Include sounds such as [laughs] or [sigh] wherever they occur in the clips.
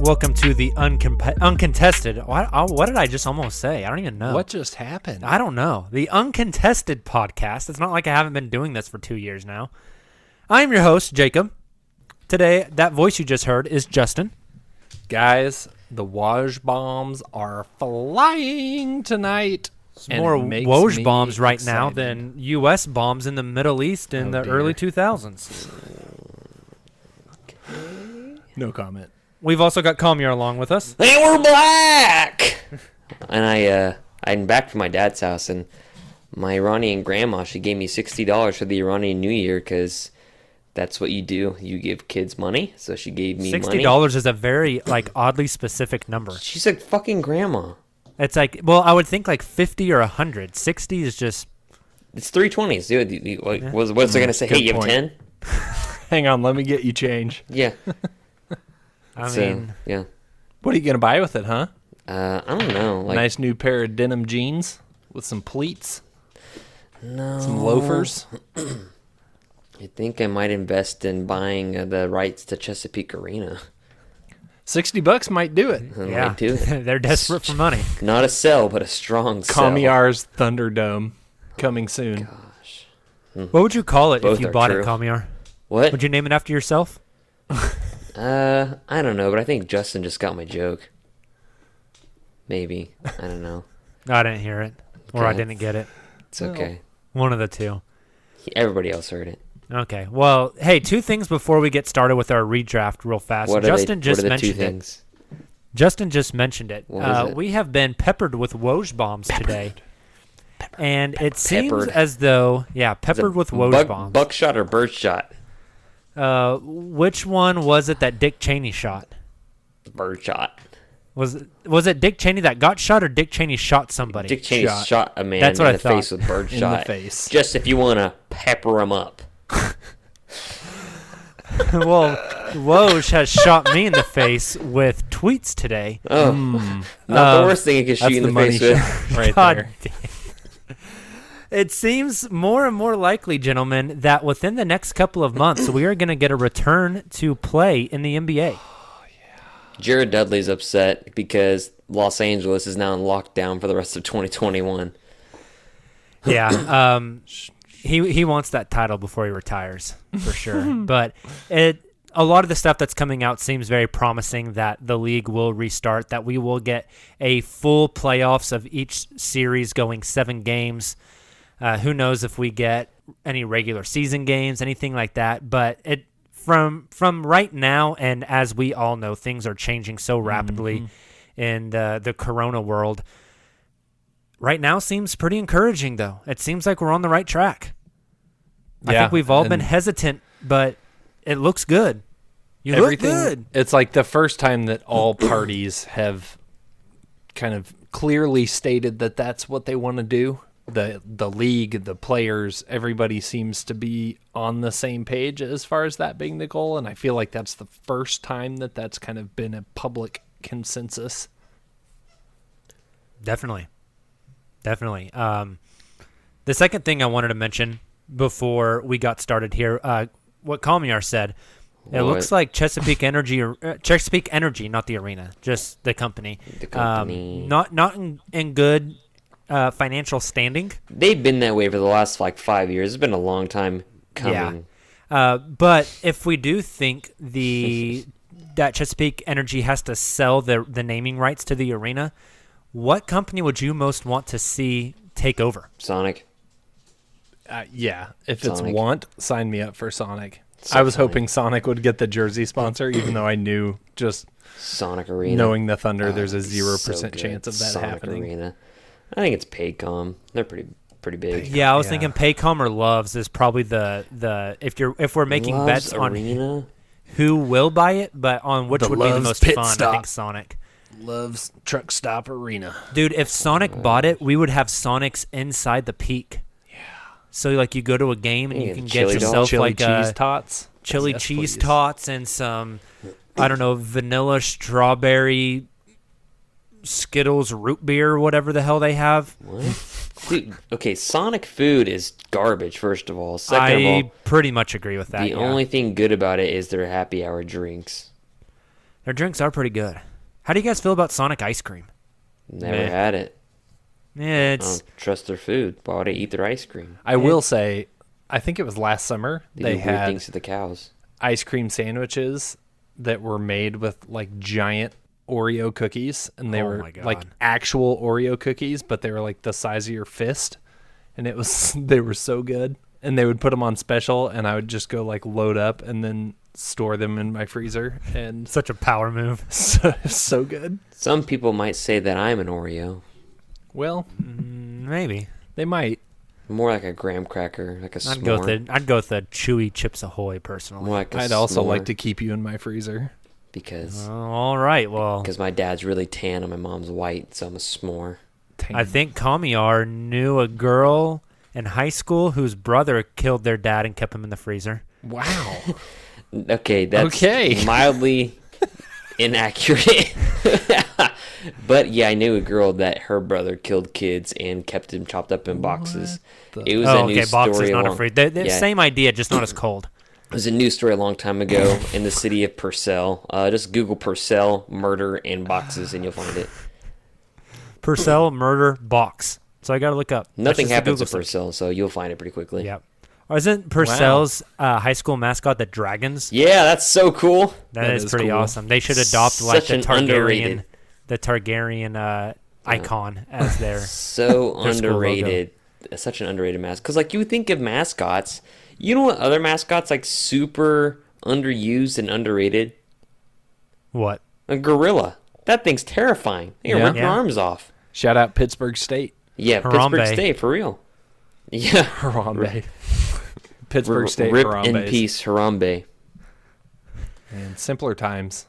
Welcome to the uncomp- uncontested. What, what did I just almost say? I don't even know. What just happened? I don't know. The uncontested podcast. It's not like I haven't been doing this for two years now. I'm your host, Jacob. Today, that voice you just heard is Justin. Guys, the Woj bombs are flying tonight. and More it Woj bombs right now than U.S. bombs in the Middle East in Oh, the dear. early 2000s. No comment. We've also got Kamiar along with us. They were black. and I, uh, I'm back from my dad's house, and my Iranian grandma, she gave me sixty dollars for the Iranian New Year because that's what you do. You give kids money, so she gave me sixty dollars is a very like oddly specific number. She's a fucking grandma. It's like well, I would think like fifty or hundred. Sixty is just It's three twenties, dude. You- you- like, What's, what's they gonna say? Good Hey, you have ten? [laughs] Hang on, let me get you change. Yeah. [laughs] I so, mean yeah. What are you gonna buy with it, huh? Uh, I don't know. Like, nice new pair of denim jeans with some pleats, no. some loafers. [clears throat] I think I might invest in buying uh, the rights to Chesapeake Arena. Sixty bucks might do it. I yeah, might do. [laughs] they're desperate for money. Not a sell, but a strong sell. Kamiar's Thunderdome coming soon. Gosh, What would you call it Both if you bought true. it, Kamiar? What? Would you name it after yourself? [laughs] Uh, I don't know, but I think Justin just got my joke. Maybe. I don't know. [laughs] I didn't hear it, or I didn't get it. It's okay. One of the two. Everybody else heard it. Okay. Well, hey, two things before we get started with our redraft, real fast. What are Justin they, just what are the two mentioned it. Justin just mentioned it. Uh, it? We have been peppered with Woj bombs today. And it seems Peppered. as though, yeah, peppered with Woj buck- bombs. Buckshot or birdshot? Uh, which one was it that Dick Cheney shot? Birdshot. Was it, was it Dick Cheney that got shot or Dick Cheney shot somebody? Dick Cheney Shot. shot, a man That's in what the I thought. face with birdshot. [laughs] In the face. Just if you want to pepper him up. [laughs] well, Woj has shot me in the face with tweets today. Oh, not Uh, the worst thing it could shoot That's you in the the, money face with. right God there. damn. It seems more and more likely, gentlemen, that within the next couple of months we are going to get a return to play in the NBA. [sighs] Jared Dudley's upset because Los Angeles is now in lockdown for the rest of 2021. Yeah, [coughs] um, he he wants that title before he retires for sure. [laughs] but it a lot of the stuff that's coming out seems very promising that the league will restart, that we will get a full playoffs of each series going seven games. Uh, who knows if we get any regular season games, anything like that? But it from from right now, and as we all know, things are changing so rapidly in the, the Corona world. Right now seems pretty encouraging, though. It seems like we're on the right track. I think we've all been hesitant, but it looks good. You everything look good. it's like the first time that all parties have kind of clearly stated that that's what they want to do the the league the players everybody seems to be on the same page as far as that being the goal and i feel like that's the first time that that's kind of been a public consensus Definitely. Definitely. Um, the second thing I wanted to mention before we got started here, uh, what Kamiar said, it What? looks like Chesapeake Energy, uh, Chesapeake Energy, not the arena, just the company, The company. Um, not not in, in good uh, financial standing. They've been that way for the last like five years. It's been a long time coming. Uh, but if we do think the [laughs] that Chesapeake Energy has to sell the the naming rights to the arena, what company would you most want to see take over? Sonic. uh, yeah if it's want sign me up for sonic So i was funny. hoping sonic would get the jersey sponsor even though i knew just Sonic Arena. knowing the thunder Oh, there's a zero so percent good. chance of that Sonic happening Arena. I think it's Paycom. They're pretty pretty big. Yeah, I was Yeah. thinking Paycom or Loves is probably the the if you're if we're making Love's bets on Arena. who will buy it, but on which The would be the most Pit fun. I think Sonic. loves truck stop arena Dude, if Sonic bought it, we would have Sonics inside the peak. Yeah. So like you go to a game and You you can get yourself chili like cheese a tots chili Yes, cheese please. tots and some I don't know vanilla strawberry Skittles root beer whatever the hell they have. What? Dude, okay, Sonic food is garbage. First of all, second I of all, pretty much agree with that. the yeah. only thing good about it is their happy hour drinks. Their drinks are pretty good. How do you guys feel about Sonic ice cream? Never Meh. had it. Yeah, I it's don't trust their food. Why would I eat their ice cream? I will say, I think it was last summer They, they, do weird had things to the cows. ice cream sandwiches that were made with like giant Oreo cookies, and they Oh were like actual Oreo cookies, but they were like the size of your fist, and it was [laughs] they were so good. And they would put them on special, and I would just go like load up and then store them in my freezer, and [laughs] such a power move. [laughs] so so good. Some people might say that I'm an Oreo. Well, mm, Maybe they might. More like a graham cracker, like a I'd s'more. go with the I'd go with the chewy Chips Ahoy personally. More like a I'd also s'more like to keep you in my freezer. Because Oh, all right, well, because my dad's really tan and my mom's white, so I'm a s'more. I think Kamiar knew a girl in high school whose brother killed their dad and kept him in the freezer. Wow. [laughs] Okay, that's Okay. [laughs] mildly inaccurate. [laughs] but yeah, I knew a girl that her brother killed kids and kept them chopped up in boxes. It was oh, a new okay, box story. is a not a long- freezer. The, the yeah, same idea, just not as cold. It was a news story a long time ago in the city of Purcell. Uh, just Google Purcell murder in boxes and you'll find it. Purcell murder box. So I got to look up. Nothing happens Google at search. Purcell, so you'll find it pretty quickly. Yep. Or isn't Purcell's uh, high school mascot the dragons? Yeah, that's so cool. that is, is pretty cool. awesome. They should adopt like the an Targaryen, underrated- the Targaryen uh, icon as their. [laughs] So Their school logo. underrated. Such an underrated mascot. Because like you think of mascots, you know what other mascots like super underused and underrated? what? A gorilla. That thing's terrifying. They can Yeah. rip your Yeah. arms off. Shout out Pittsburg State. Yeah, Harambe. Pittsburg State for real. Yeah. [laughs] Harambe. Pittsburg R- State Rip Harambe. in peace, Harambe. And simpler times.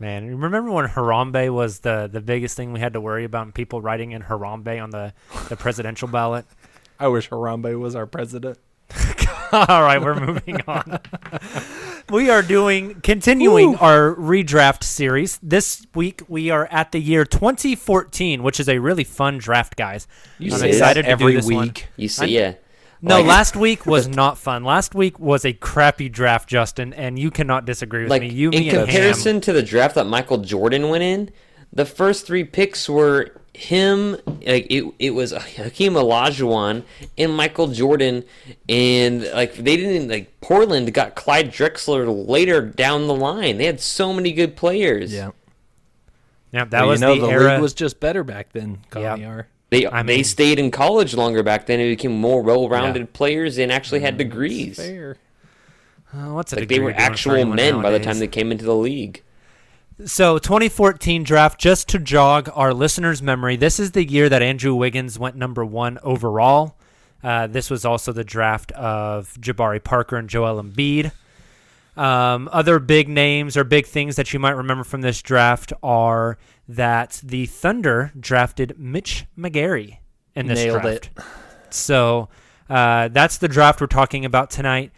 Man, remember when Harambe was the, the biggest thing we had to worry about and people writing in Harambe on the, the presidential ballot? [laughs] I wish Harambe was our president. [laughs] [laughs] All right, we're moving on. [laughs] we are doing continuing our redraft series. This week we are at the year 2014, which is a really fun draft, guys. You I'm excited to do every this one. week. You see, I'm- yeah. No, Like- last week was [laughs] not fun. Last week was a crappy draft, Justin, and you cannot disagree with like me. You, in me, comparison to the draft that Michael Jordan went in, the first three picks were him. Like it, it was Hakeem Olajuwon and Michael Jordan, and like they didn't like Portland got Clyde Drexler later down the line. They had so many good players. Yeah. Yeah, that Well, was you know, the, the, era. league was just better back then. Yep. Kamiar. They I they stayed in college longer back then and became more well-rounded Yeah. Mm, players and actually had degrees. Fair. Oh, what's a Like they were actual anyone men by the time they came into the league. So 2014 draft, just to jog our listeners' memory, this is the year that Andrew Wiggins went number one overall. Uh, this was also the draft of Jabari Parker and Joel Embiid. Um, other big names or big things that you might remember from this draft are that the Thunder drafted Mitch McGary in this Nailed draft. it. So uh, that's the draft we're talking about tonight.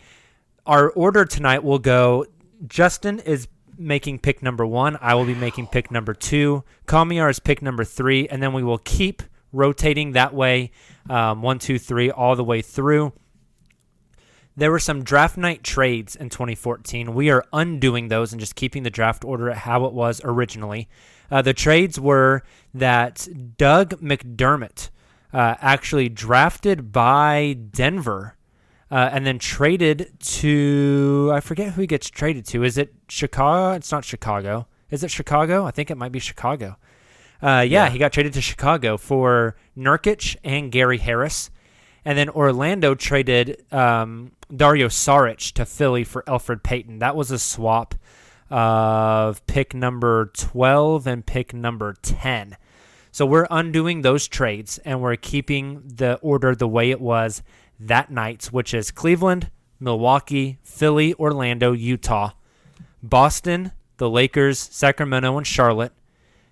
Our order tonight will go Justin is making pick number one. I will be making pick number two. Kamiar is pick number three. And then we will keep rotating that way um, one, two, three, all the way through. There were some draft night trades in 2014. We are undoing those and just keeping the draft order at how it was originally. Uh, the trades were that Doug McDermott, uh, actually drafted by Denver, uh, and then traded to I forget who he gets traded to. Is it Chicago? It's not Chicago. Is it Chicago? I think it might be Chicago. Uh, yeah, he got traded to Chicago for Nurkic and Gary Harris. And then Orlando traded um, Dario Saric to Philly for Elfrid Payton. That was a swap of pick number 12 and pick number 10. So we're undoing those trades and we're keeping the order the way it was that night, which is Cleveland, Milwaukee, Philly, Orlando, Utah, Boston, the Lakers, Sacramento, and Charlotte,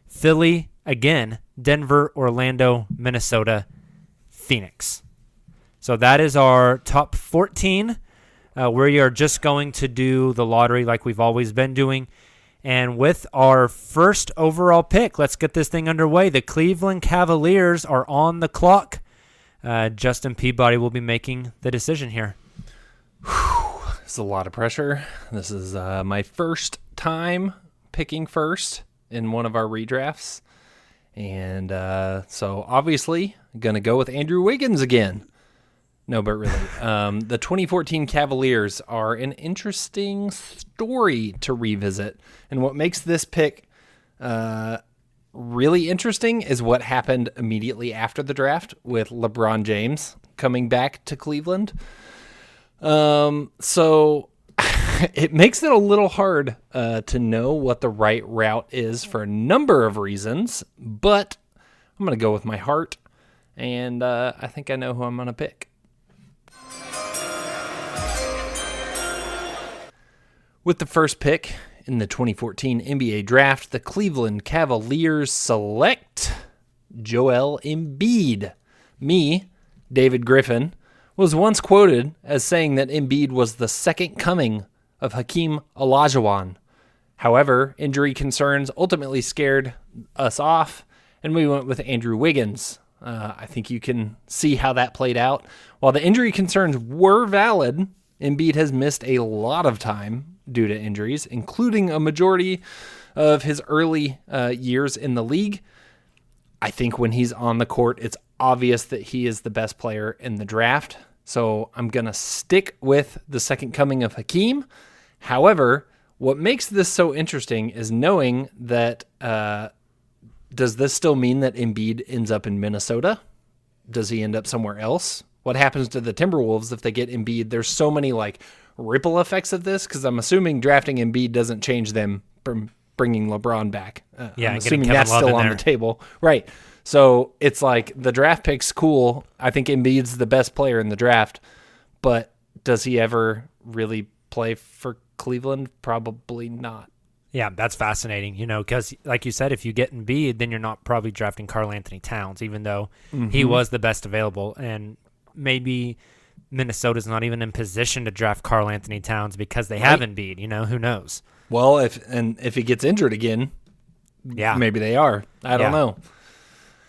Philly, again, Denver, Orlando, Minnesota, Phoenix. So that is our top 14. Uh, we are just going to do the lottery like we've always been doing. And with our first overall pick, let's get this thing underway. The Cleveland Cavaliers are on the clock. Uh, Justin Peabody will be making the decision here. It's a lot of pressure. This is uh, my first time picking first in one of our redrafts. And uh, so obviously, going to go with Andrew Wiggins again. No, but really, [laughs] um, the 2014 Cavaliers are an interesting story to revisit. And what makes this pick uh, really interesting is what happened immediately after the draft with LeBron James coming back to Cleveland. Um, so [laughs] it makes it a little hard uh, to know what the right route is for a number of reasons, but I'm going to go with my heart, and uh, I think I know who I'm going to pick. With the first pick in the 2014 NBA draft, the Cleveland Cavaliers select Joel Embiid. Me, David Griffin, was once quoted as saying that Embiid was the second coming of Hakeem Olajuwon. However, injury concerns ultimately scared us off, and we went with Andrew Wiggins. Uh, I think you can see how that played out. While the injury concerns were valid, Embiid has missed a lot of time due to injuries, including a majority of his early uh, years in the league. I think when he's on the court, it's obvious that he is the best player in the draft. So I'm going to stick with the second coming of Hakeem. However, what makes this so interesting is knowing that uh, does this still mean that Embiid ends up in Minnesota? Does he end up somewhere else? What happens to the Timberwolves if they get Embiid? There's so many like ripple effects of this because I'm assuming drafting Embiid doesn't change them from bringing LeBron back. Uh, Yeah, I'm assuming that's Love still on there. the table, right? So it's like the draft pick's cool. I think Embiid's the best player in the draft, but does he ever really play for Cleveland? Probably not. Yeah, that's fascinating. You know, because like you said, if you get Embiid, then you're not probably drafting Karl-Anthony Towns, even though he Mhm. was the best available, and maybe Minnesota's not even in position to draft Karl-Anthony Towns because they have Right. Embiid. You know, who knows? Well, if and if he gets injured again, Yeah, maybe they are. I don't Yeah. know.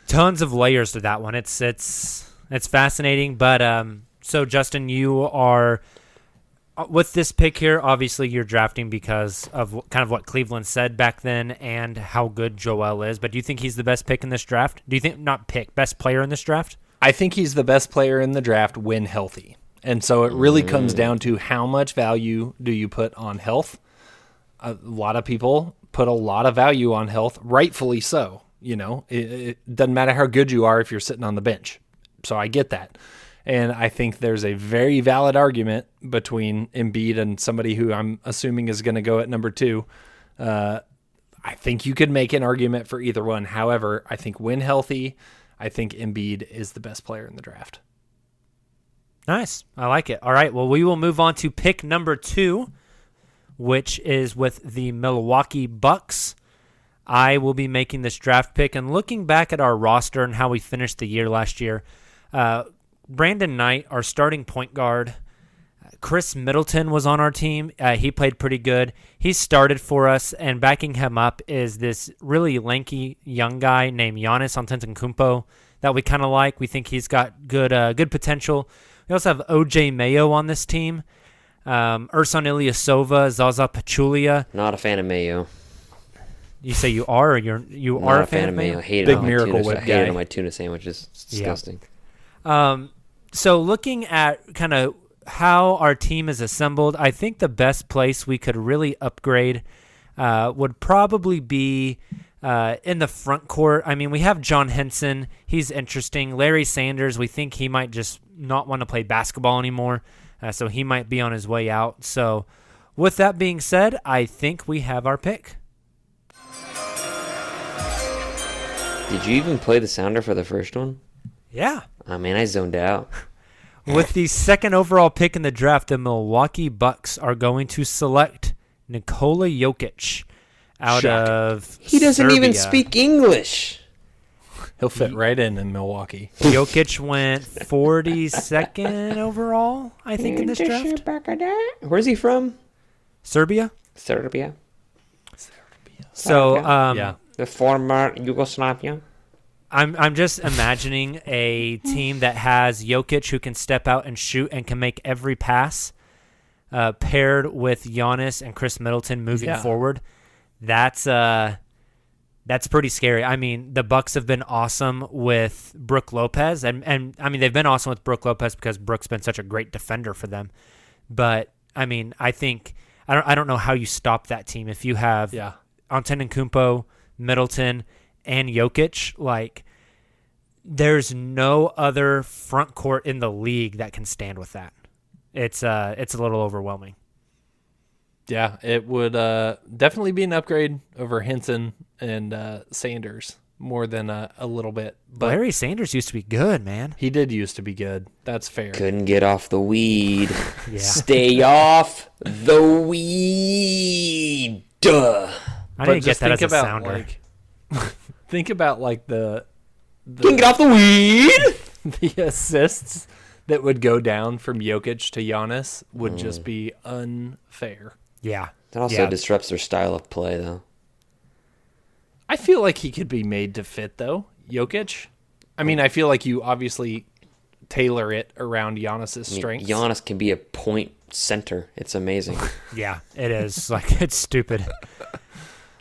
tons of layers to that one. It's it's it's fascinating. But um, so Justin, you are uh, with this pick here. Obviously, you're drafting because of kind of what Cleveland said back then and how good Joel is. But do you think he's the best pick in this draft? Do you think not pick best player in this draft? I think he's the best player in the draft when healthy. And so it really comes down to how much value do you put on health? A lot of people put a lot of value on health, rightfully so. You know, it, it doesn't matter how good you are if you're sitting on the bench. So I get that. And I think there's a very valid argument between Embiid and somebody who I'm assuming is going to go at number two. Uh, I think you could make an argument for either one. However, I think when healthy, I think Embiid is the best player in the draft. Nice. I like it. All right. Well, we will move on to pick number two, which is with the Milwaukee Bucks. I will be making this draft pick and looking back at our roster and how we finished the year last year. Uh, Brandon Knight, our starting point guard. Khris Middleton was on our team. Uh, he played pretty good. He started for us, and backing him up is this really lanky young guy named Giannis Antetokounmpo that we kind of like. We think he's got good uh, good potential. We also have OJ Mayo on this team. Um, Ersan Ilyasova, Zaza Pachulia. Not a fan of Mayo. You say you are, or you're you Not are a fan of Mayo. I hate it Big on Miracle tuna, Whip I hate it guy. on my tuna sandwiches. It's Yeah. disgusting. Um, so looking at kind of how our team is assembled, I think the best place we could really upgrade uh, would probably be uh, in the front court. I mean, we have John Henson. He's interesting. Larry Sanders, we think he might just not want to play basketball anymore. Uh, so he might be on his way out. So with that being said, I think we have our pick. Did you even play the sounder for the first one? Yeah. I mean, I zoned out. [laughs] With the second overall pick in the draft, the Milwaukee Bucks are going to select Nikola Jokic out Shock. Of He doesn't even speak English. He'll fit right in in Milwaukee. Jokic went 42nd overall, I think, in this draft. Where's he from? Serbia. Serbia. So, Serbia. um, Yeah. The former Yugoslavia. I'm I'm just imagining a team that has Jokic who can step out and shoot and can make every pass, uh, paired with Giannis and Khris Middleton moving Yeah. forward. That's uh, that's pretty scary. I mean, the Bucks have been awesome with Brook Lopez, and and I mean they've been awesome with Brook Lopez because Brook's been such a great defender for them. But I mean, I think I don't I don't know how you stop that team if you have Yeah. Antetokounmpo, Middleton, and Jokic. Like, there's no other front court in the league that can stand with that. It's uh, it's a little overwhelming. Yeah, it would uh, definitely be an upgrade over Henson and uh, Sanders more than uh, a little bit. But Larry Sanders used to be good, man. he did used to be good. That's fair. Couldn't get off the weed. [laughs] Yeah. Stay off the weed. Duh. I But didn't get that as a about, sounder. Like, [laughs] think about like the Couldn't get off the weed. [laughs] the assists that would go down from Jokic to Giannis would mm. just be unfair. yeah. That also Yeah. disrupts their style of play, though. I feel like he could be made to fit though, Jokic. I mean, I feel like you obviously tailor it around Giannis's I mean, strengths. Giannis can be a point center. It's amazing. [laughs] Yeah, it is. [laughs] like it's stupid.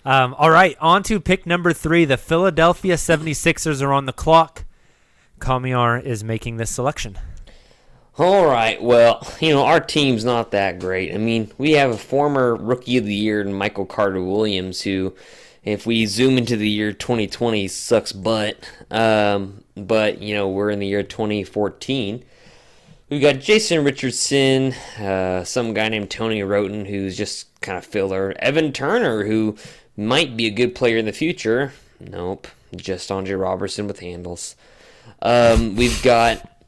Um, all right, on to pick number three. The Philadelphia 76ers are on the clock. Kamiar is making this selection. All right. Well, you know, our team's not that great. I mean, we have a former rookie of the year, Michael Carter Williams, who, if we zoom into the year 2020, sucks butt. Um, but, you know, we're in the year 2014. We've got Jason Richardson, uh, some guy named Tony Wroten, who's just kind of filler. Evan Turner, who might be a good player in the future. Nope. Just Andre Roberson with handles. Um, we've got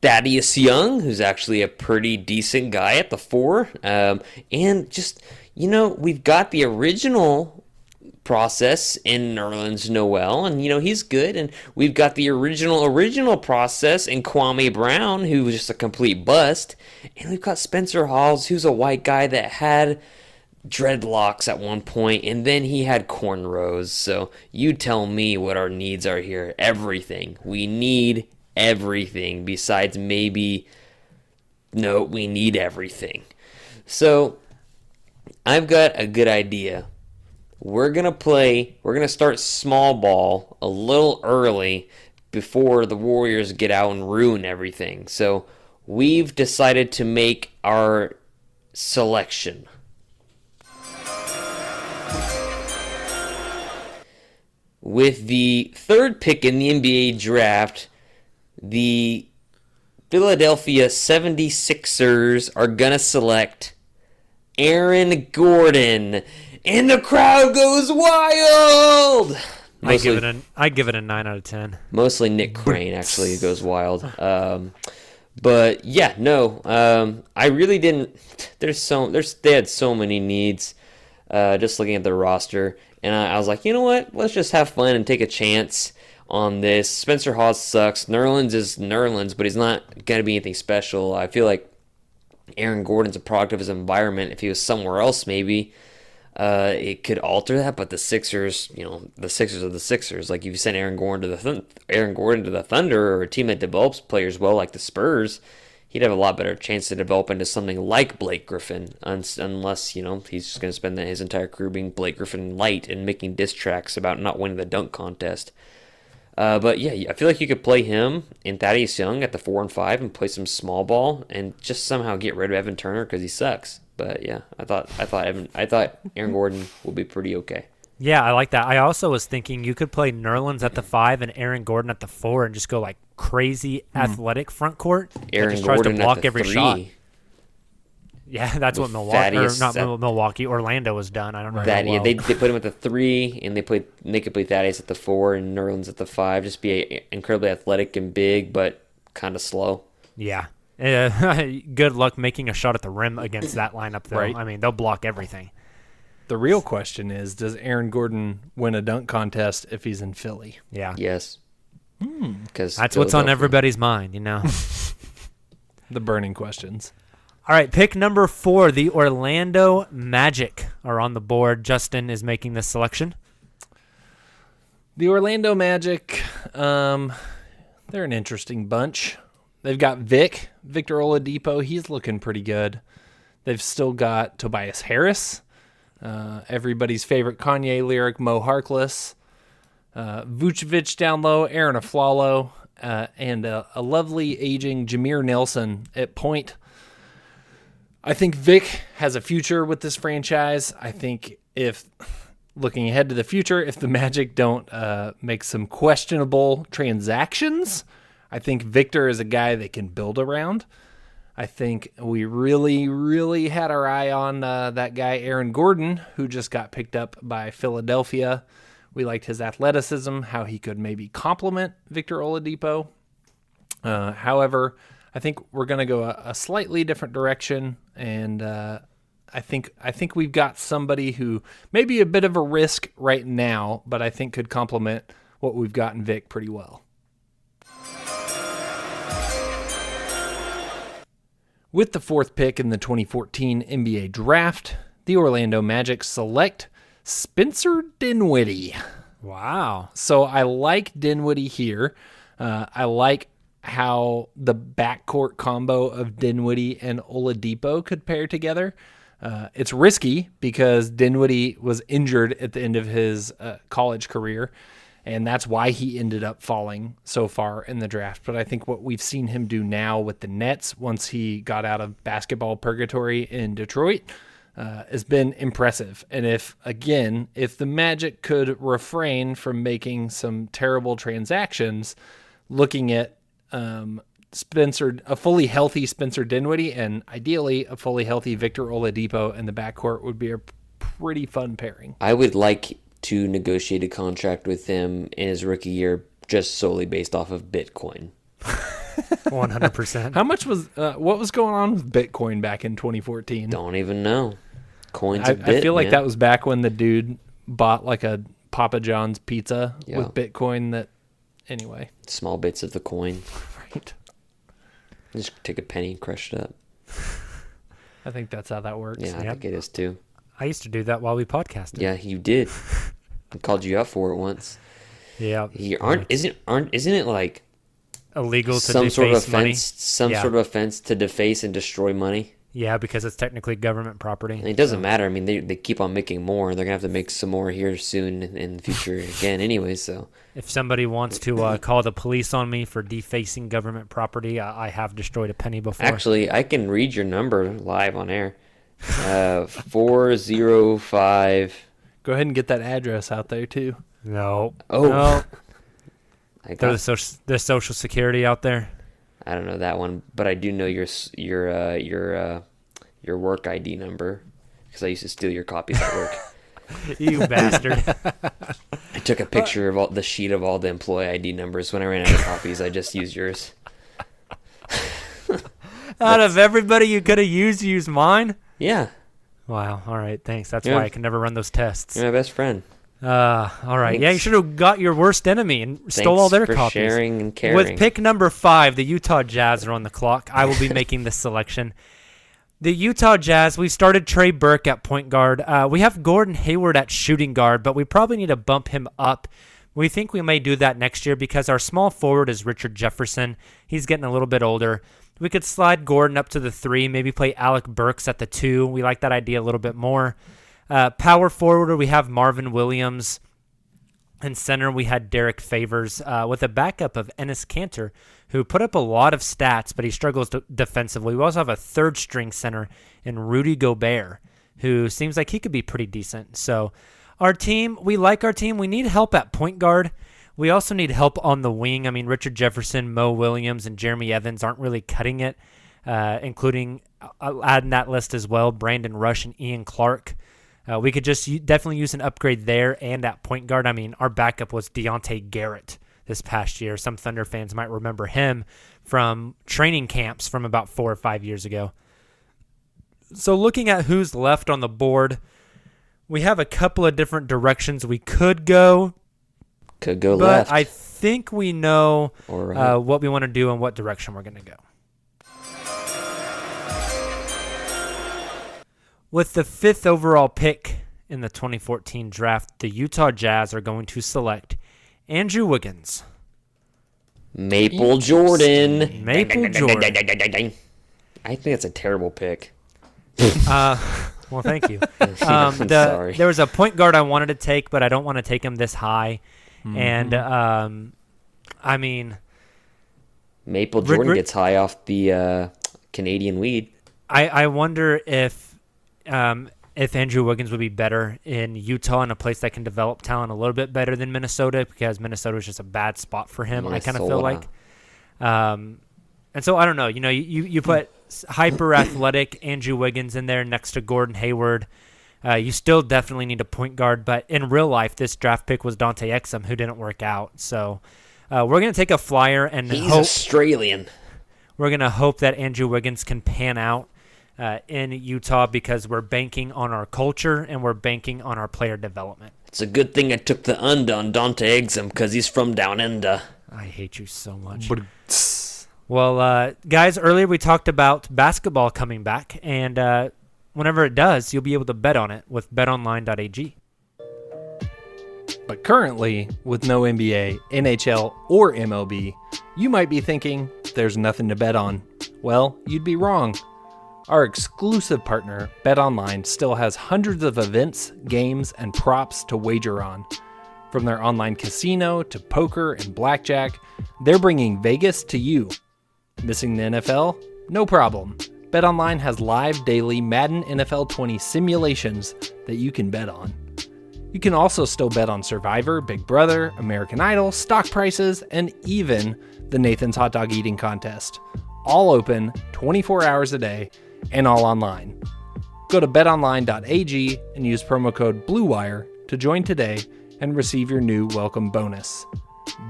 Thaddeus Young, who's actually a pretty decent guy at the four, um, and just you know, we've got the original process in Nerlens Noel, and you know he's good, and we've got the original original process in Kwame Brown, who was just a complete bust, and we've got Spencer Hawes, who's a white guy that had dreadlocks at one point, and then he had cornrows. So you tell me what our needs are here. Everything we need, everything besides maybe. No, we need everything. So I've got a good idea. We're going to play, we're going to start small ball a little early before the Warriors get out and ruin everything. So we've decided to make our selection. With the third pick in the NBA draft, the Philadelphia 76ers are going to select Aaron Gordon, and the crowd goes wild. I give it a I give it a nine out of ten. Mostly Nick Crane actually goes wild. Um, but yeah, no, um, I really didn't. There's so there's they had so many needs. Uh, just looking at the roster, and I, I was like, you know what? Let's just have fun and take a chance on this. Spencer Hawes sucks. Nerlens is Nerlens, but he's not gonna be anything special. I feel like Aaron Gordon's a product of his environment. If he was somewhere else, maybe uh, it could alter that. But the Sixers, you know, the Sixers are the Sixers. Like if you send Aaron Gordon to the Th- Aaron Gordon to the Thunder or a team that develops players well, like the Spurs, he'd have a lot better chance to develop into something like Blake Griffin, un- unless you know he's just going to spend his entire career being Blake Griffin light and making diss tracks about not winning the dunk contest. Uh, but yeah, I feel like you could play him and Thaddeus Young at the four and five and play some small ball and just somehow get rid of Evan Turner because he sucks. But yeah, I thought I thought Evan I thought Aaron Gordon will be pretty okay. Yeah, I like that. I also was thinking you could play Nerlens at the five and Aaron Gordon at the four and just go like crazy athletic front court. that Aaron just tries Gordon to block at the every three. shot. Yeah, [laughs] that's what Milwaukee or not at- Milwaukee, Orlando was done. I don't know. That how yeah, they, they put him at the three, and they played they could play Thaddeus at the four, and Nerlens at the five. Just be a, incredibly athletic and big, but kind of slow. Yeah. Uh, [laughs] good luck making a shot at the rim against that lineup, though. Right. I mean, they'll block everything. The real question is, does Aaron Gordon win a dunk contest if he's in Philly? Yeah. Yes, because That's what's on everybody's mind, you know. [laughs] [laughs] The burning questions. All right, pick number four. The Orlando Magic are on the board. Justin is making this selection. The Orlando Magic, um, they're an interesting bunch. They've got Vic, Victor Oladipo. He's looking pretty good. They've still got Tobias Harris, uh, everybody's favorite Kanye lyric, Moe Harkless, uh, Vucevic down low, Arron Afflalo, uh, and a, lovely aging Jameer Nelson at point. I think Vic has a future with this franchise. I think if looking ahead to the future, if the Magic don't uh, make some questionable transactions, I think Victor is a guy they can build around. I think we really, really had our eye on uh, that guy, Aaron Gordon, who just got picked up by Philadelphia. We liked his athleticism, how he could maybe complement Victor Oladipo. Uh, however, I think we're going to go a, a slightly different direction, and uh, I think I think we've got somebody who may be a bit of a risk right now, but I think could complement what we've got in Vic pretty well. With the fourth pick in the 2014 NBA Draft, the Orlando Magic select Spencer Dinwiddie. Wow. So I like Dinwiddie here. Uh, I like how the backcourt combo of Dinwiddie and Oladipo could pair together. Uh, it's risky because Dinwiddie was injured at the end of his uh, college career, and that's why he ended up falling so far in the draft. But I think what we've seen him do now with the Nets once he got out of basketball purgatory in Detroit uh, has been impressive. And if, again, if the Magic could refrain from making some terrible transactions, looking at um, Spencer, a fully healthy Spencer Dinwiddie, and ideally a fully healthy Victor Oladipo in the backcourt would be a pretty fun pairing. I would like to negotiate a contract with him in his rookie year, just solely based off of Bitcoin. [laughs] 100%. How much was uh, what was going on with Bitcoin back in 2014? Don't even know. Coins I, a bit. I feel like man. that was back when the dude bought like a Papa John's pizza Yeah. with Bitcoin. That anyway, small bits of the coin. [laughs] right? Just take a penny and crush it up. [laughs] I think that's how that works. Yeah, I Yep. think it is too. I used to do that while we podcasted. Yeah, you did. I [laughs] called you out for it once. Yeah. You aren't isn't aren't isn't it like Illegal to some sort of offense money. some Yeah. sort of offense to deface and destroy money? Yeah, because it's technically government property. And it doesn't matter. I mean, they, they keep on making more. They're gonna have to make some more here soon in, in the future again. Anyway, so If somebody wants to uh, call the police on me for defacing government property, I, I have destroyed a penny before. actually, I can read your number live on air. Uh, four zero five. Go ahead and get that address out there too. no. Oh. No. I They're the social, the social security out there. I don't know that one, but I do know your your uh, your uh, your work ID number because I used to steal your copies at work. [laughs] You [laughs] bastard. I took a picture of all the sheet of all the employee ID numbers. When I ran out of copies, I just used yours. [laughs] Out of everybody you could have used, use mine. Yeah, Wow. All right. Thanks. That's Yeah. why I can never run those tests. you're my best friend. Uh, all right. Yeah, you should have got your worst enemy and stole all Thanks their for copies. sharing and caring. With pick number five, the Utah Jazz are on the clock. I will be [laughs] making this selection. The Utah Jazz, we started Trey Burke at point guard. Uh, we have Gordon Hayward at shooting guard, but we probably need to bump him up. We think we may do that next year because our small forward is Richard Jefferson. He's getting a little bit older. We could slide Gordon up to the three, maybe play Alec Burks at the two. We like that idea a little bit more. Uh, power forward, we have Marvin Williams. In center, we had Derrick Favors uh, with a backup of Enes Kanter, who put up a lot of stats, but he struggles to- defensively. We also have a third string center in Rudy Gobert, who seems like he could be pretty decent. So, our team, we like our team. We need help at point guard. We also need help on the wing. I mean, Richard Jefferson, Mo Williams, and Jeremy Evans aren't really cutting it, uh, including uh, adding that list as well Brandon Rush and Ian Clark. Uh, we could just u- definitely use an upgrade there and at point guard. I mean, our backup was Diante Garrett this past year. Some Thunder fans might remember him from training camps from about four or five years ago. So, looking at who's left on the board, we have a couple of different directions we could go, Could go but left I think we know right. uh, what we want to do and what direction we're going to go. With the fifth overall pick in the 2014 draft, the Utah Jazz are going to select Andrew Wiggins. Maple Jordan. Maple Jordan. I think that's a terrible pick. [laughs] Uh, well, thank you. [laughs] Um, the. There was a point guard I wanted to take, but I don't want to take him this high. And um, I mean, Maple Ri- Jordan ri- gets high off the uh, Canadian weed. I, I wonder if um, if Andrew Wiggins would be better in Utah in a place that can develop talent a little bit better than Minnesota because Minnesota is just a bad spot for him. I kind of feel like. Um, and so I don't know. You know, you you put hyper athletic Andrew Wiggins in there next to Gordon Hayward. Uh, you still definitely need a point guard, but in real life, this draft pick was Dante Exum, who didn't work out. So uh, we're gonna take a flyer and He's hope Australian. we're going to hope that Andrew Wiggins can pan out uh, in Utah because we're banking on our culture and we're banking on our player development. It's a good thing I took the under on Dante Exum because he's from down under. I hate you so much. Well, uh, guys, earlier we talked about basketball coming back, and uh, whenever it does, you'll be able to bet on it with betonline.ag. But currently, with no NBA, NHL, or MLB, you might be thinking there's nothing to bet on. Well, you'd be wrong. Our exclusive partner, BetOnline, still has hundreds of events, games, and props to wager on. From their online casino to poker and blackjack, they're bringing Vegas to you. Missing the NFL? No problem. BetOnline has live daily Madden NFL 20 simulations that you can bet on. You can also still bet on Survivor, Big Brother, American Idol, stock prices, and even the Nathan's Hot Dog Eating Contest. All open 24 hours a day and all online. Go to betonline.ag and use promo code BLUEWIRE to join today and receive your new welcome bonus.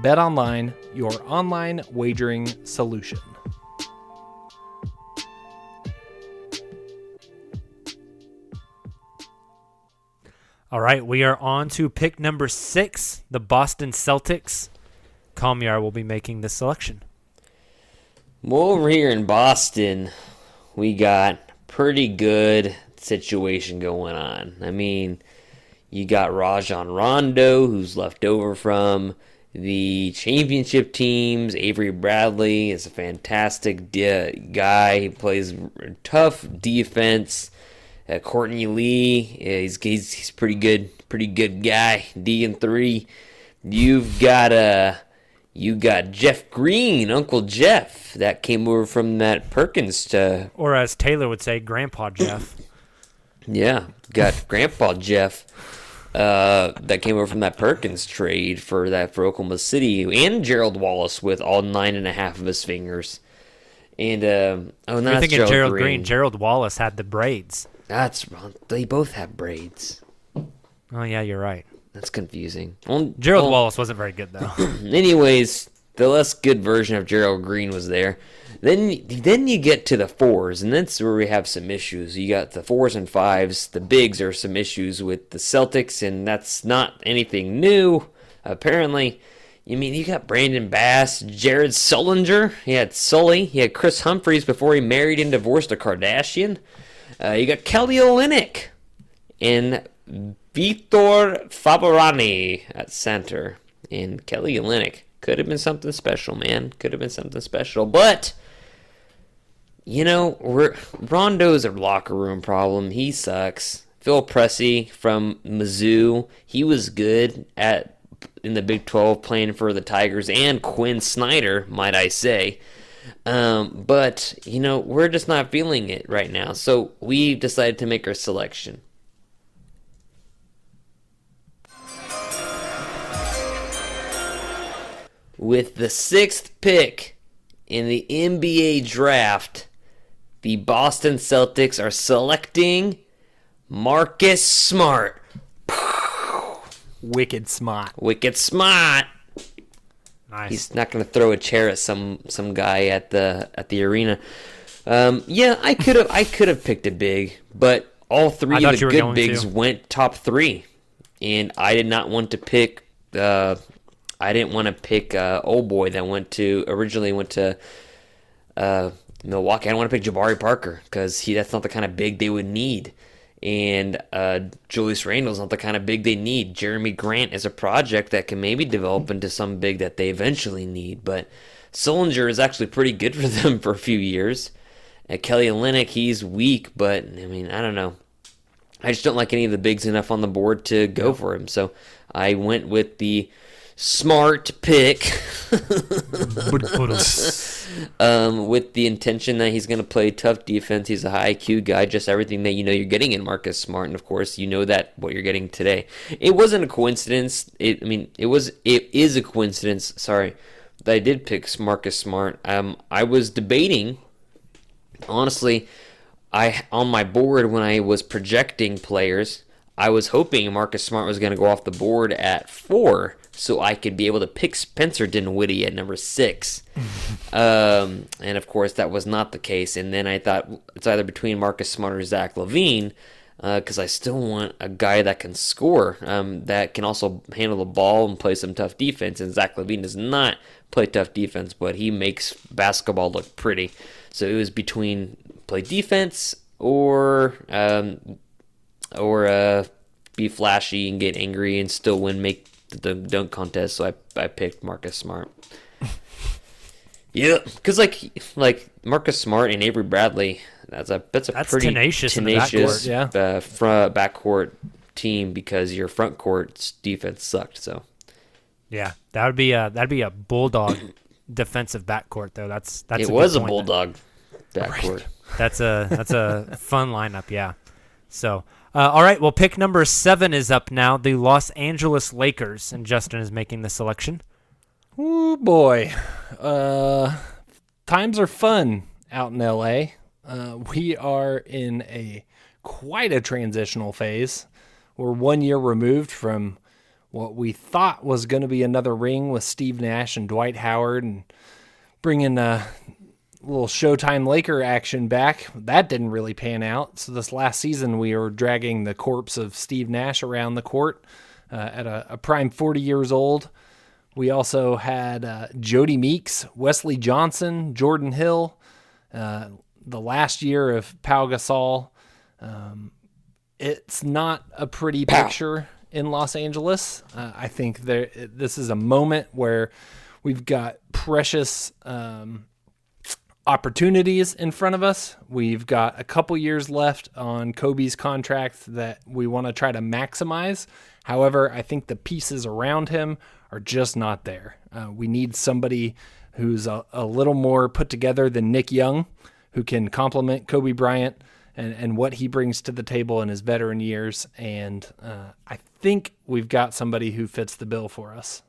BetOnline, your online wagering solution. All right, we are on to pick number six, the Boston Celtics. Kamiar will be making the selection. Well, over here in Boston, we got pretty good situation going on. I mean, you got Rajon Rondo, who's left over from the championship teams. Avery Bradley is a fantastic guy. He plays tough defense. Uh, Courtney Lee, he's, he's he's pretty good, pretty good guy. D and three. You've got uh, you got Jeff Green, Uncle Jeff, that came over from that Perkins to Or as Taylor would say, Grandpa Jeff. [coughs] yeah, got Grandpa Jeff uh, that came over from that Perkins trade for that for Oklahoma City, and Gerald Wallace with all nine and a half of his fingers. And um, oh, no, You're thinking Gerald, Gerald Green. Green. Gerald Wallace had the braids. That's wrong. They both have braids. Oh yeah, you're right. That's confusing. Well, Gerald well, Wallace wasn't very good though. [laughs] Anyways, the less good version of Gerald Green was there. Then, then you get to the fours, and that's where we have some issues. You got the fours and fives. The bigs are some issues with the Celtics, and that's not anything new. Apparently, you mean you got Brandon Bass, Jared Sullinger. He had Sully. He had Kris Humphries before he married and divorced a Kardashian. Uh, you got Kelly Olynyk and Vitor Faverani at center. And Kelly Olynyk could have been something special, man. Could have been something special, but you know, we're, Rondo's a locker room problem. He sucks. Phil Pressey from Mizzou, he was good at in the Big 12 playing for the Tigers and Quin Snyder, might I say. Um, but you know, we're just not feeling it right now. So we decided to make our selection. With the sixth pick in the NBA draft, the Boston Celtics are selecting Marcus Smart. Wicked smart. Wicked smart. Nice. He's not going to throw a chair at some some guy at the at the arena. Um, yeah, I could have I could have picked a big, but all three of the good bigs to. went top three, and I did not want to pick. Uh, I didn't want to pick uh, old boy that went to originally went to uh, Milwaukee. I don't want to pick Jabari Parker because he that's not the kind of big they would need. And uh, Julius Randle's not the kind of big they need. Jerami Grant is a project that can maybe develop into some big that they eventually need. But Sullinger is actually pretty good [laughs] for them for a few years. And Kelly Olynyk, he's weak, but I mean, I don't know. I just don't like any of the bigs enough on the board to go for him. So I went with the smart pick. [laughs] um, with the intention that he's going to play tough defense. He's a high IQ guy, just everything that you know you're getting in Marcus Smart, and of course you know that what you're getting today. It wasn't a coincidence. It, I mean, it was. It is a coincidence. Sorry, that I did pick Marcus Smart. Um, I was debating, honestly. I on my board when I was projecting players, I was hoping Marcus Smart was going to go off the board at four, so I could be able to pick Spencer Dinwiddie at number six. [laughs] um, and of course, that was not the case. And then I thought it's either between Marcus Smart or Zach LaVine, because I still want a guy that can score, um, that can also handle the ball and play some tough defense. And Zach LaVine does not play tough defense, but he makes basketball look pretty. So it was between play defense or um, or uh, be flashy and get angry and still win, make the dunk contest. So I, I picked Marcus Smart. [laughs] yeah, because like like Marcus Smart and Avery Bradley, that's a that's a That's pretty tenacious the tenacious backcourt, uh, front backcourt team because your front court's defense sucked. So Yeah, that would be a that'd be a bulldog [coughs] defensive backcourt though. That's that's it a was a bulldog backcourt. That's a that's a fun lineup, yeah. So, uh, all right, well, pick number seven is up now. The Los Angeles Lakers, and Justin is making the selection. Ooh boy, uh, times are fun out in LA. Uh, we are in a quite a transitional phase. We're one year removed from what we thought was going to be another ring with Steve Nash and Dwight Howard, and bringing uh, little Showtime Laker action back. That didn't really pan out. So this last season, we were dragging the corpse of Steve Nash around the court uh, at a, a prime 40 years old. We also had uh, Jodie Meeks, Wesley Johnson, Jordan Hill, uh, the last year of Pau Gasol. Um, it's not a pretty picture in Los Angeles. Uh, I think there this is a moment where we've got precious um, opportunities in front of us. We've got a couple years left on Kobe's contract that we want to try to maximize. However, I think the pieces around him are just not there. Uh, we need somebody who's a, a little more put together than Nick Young, who can complement Kobe Bryant and, and what he brings to the table in his veteran years. And uh, I think we've got somebody who fits the bill for us.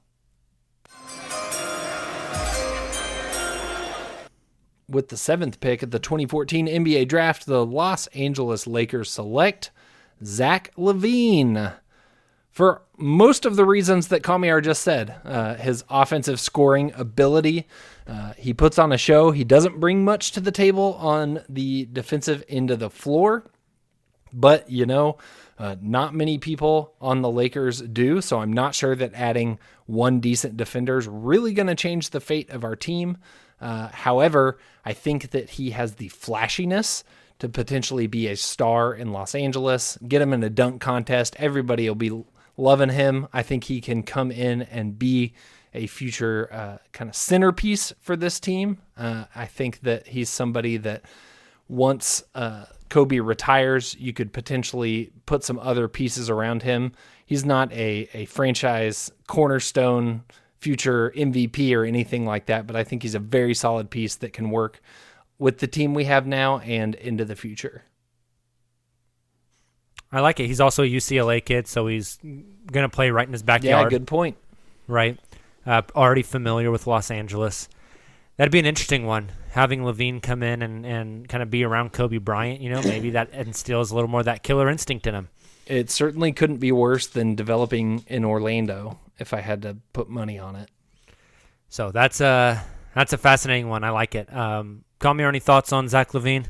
With the seventh pick at the 2014 NBA draft, the Los Angeles Lakers select Zach LaVine. For most of the reasons that Kamiar just said, uh, his offensive scoring ability, uh, he puts on a show. He doesn't bring much to the table on the defensive end of the floor, but you know, uh, not many people on the Lakers do. So I'm not sure that adding one decent defender is really going to change the fate of our team. Uh, however, I think that he has the flashiness to potentially be a star in Los Angeles. Get him in a dunk contest. Everybody will be loving him. I think he can come in and be a future uh, kind of centerpiece for this team. Uh, I think that he's somebody that once uh, Kobe retires, you could potentially put some other pieces around him. He's not a, a franchise cornerstone future MVP or anything like that, but I think he's a very solid piece that can work with the team we have now and into the future. I like it. He's also a UCLA kid, so he's going to play right in his backyard. Yeah, good point. Right. Uh, already familiar with Los Angeles. That'd be an interesting one. Having LaVine come in and, and kind of be around Kobe Bryant, you know, maybe that [clears throat] instills a little more of that killer instinct in him. It certainly couldn't be worse than developing in Orlando if I had to put money on it. So that's a that's a fascinating one. I like it. Um, Kamiar, any thoughts on Zach LaVine?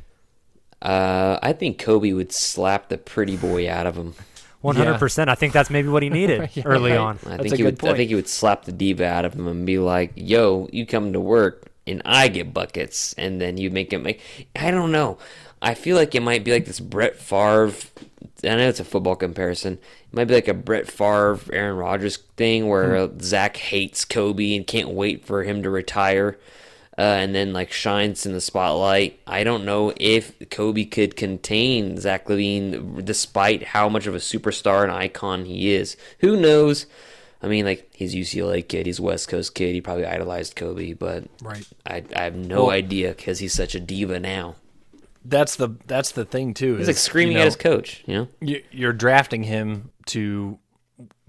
Uh, I think Kobe would slap the pretty boy out of him. [laughs] One hundred percent. I think that's maybe what he needed [laughs] Yeah, early right. on. I That's think a he good would. I think he would slap the diva out of him and be like, "Yo, you come to work and I get buckets," and then you make him make. I don't know. I feel like it might be like this Brett Favre. I know it's a football comparison. It might be like a Brett Favre, Aaron Rodgers thing where Hmm. Zach hates Kobe and can't wait for him to retire. Uh, and then like shines in the spotlight. I don't know if Kobe could contain Zach LaVine despite how much of a superstar and icon he is. Who knows? I mean, like he's UCLA kid, he's West Coast kid. He probably idolized Kobe, but Right. I, I have no Well- idea because he's such a diva now. That's the that's the thing too. He's is, like screaming you know, at his coach. You know, you- You're drafting him to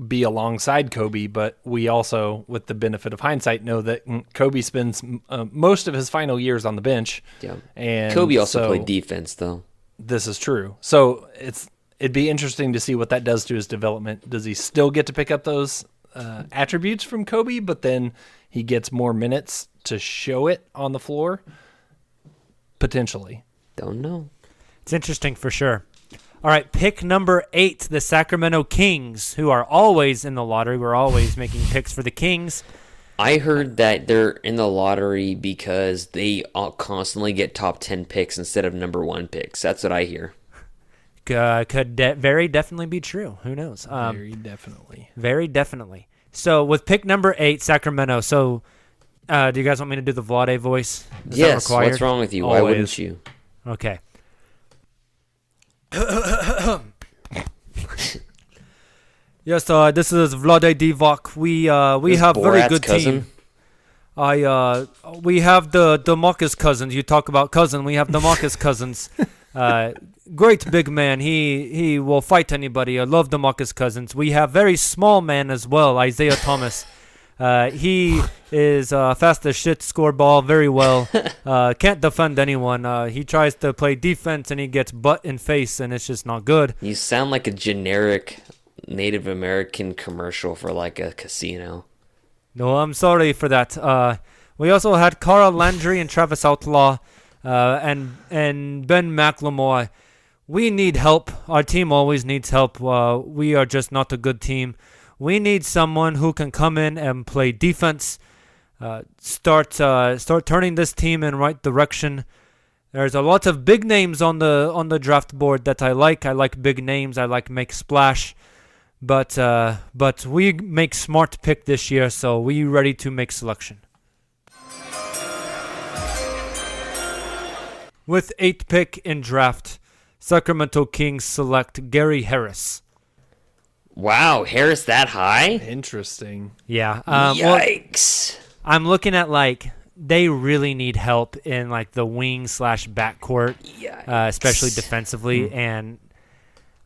be alongside Kobe, but we also, with the benefit of hindsight, know that Kobe spends uh, most of his final years on the bench. yeah. And Kobe also so played defense though. This is true. So it's it'd be interesting to see what that does to his development. Does he still get to pick up those uh, attributes from Kobe, but then he gets more minutes to show it on the floor? Potentially. Don't know. It's interesting for sure. All right, pick number eight, the Sacramento Kings, who are always in the lottery. We're always making picks for the Kings. I heard that they're in the lottery because they all constantly get top ten picks instead of number one picks. That's what I hear. Uh, could de- very definitely be true. Who knows? Um, Very definitely. Very definitely. So with pick number eight, Sacramento. So, uh, do you guys want me to do the Vlade voice? Is yes. What's wrong with you? Why wouldn't you? Okay. [coughs] yes, uh, this is Vlade Divac. We uh, we This have very good cousin? team. I uh, we have the Demarcus cousins. You talk about cousin. We have Demarcus [laughs] cousins. Uh, great big man. He he will fight anybody. I love Demarcus cousins. We have very small man as well. Isaiah Thomas. Uh, he is uh, fast as shit, score ball very well. [laughs] Uh, can't defend anyone. Uh, he tries to play defense and he gets butt in face, and it's just not good. You sound like a generic Native American commercial for like a casino. No, I'm sorry for that. Uh, We also had Carl Landry and Travis Outlaw, uh, and and Ben McLemore. We need help. Our team always needs help. Uh, we are just not a good team. We need someone who can come in and play defense, uh, start uh, start turning this team in right direction. There's a lot of big names on the on the draft board that I like. I like big names. I like make splash, but uh, but we make smart pick this year, so we ready to make selection. With eighth pick in draft, Sacramento Kings select Gary Harris. Wow, Harris that high? Interesting. Yeah. Um, well, Yikes. I'm looking at like they really need help in like the wing slash backcourt, uh, especially defensively. And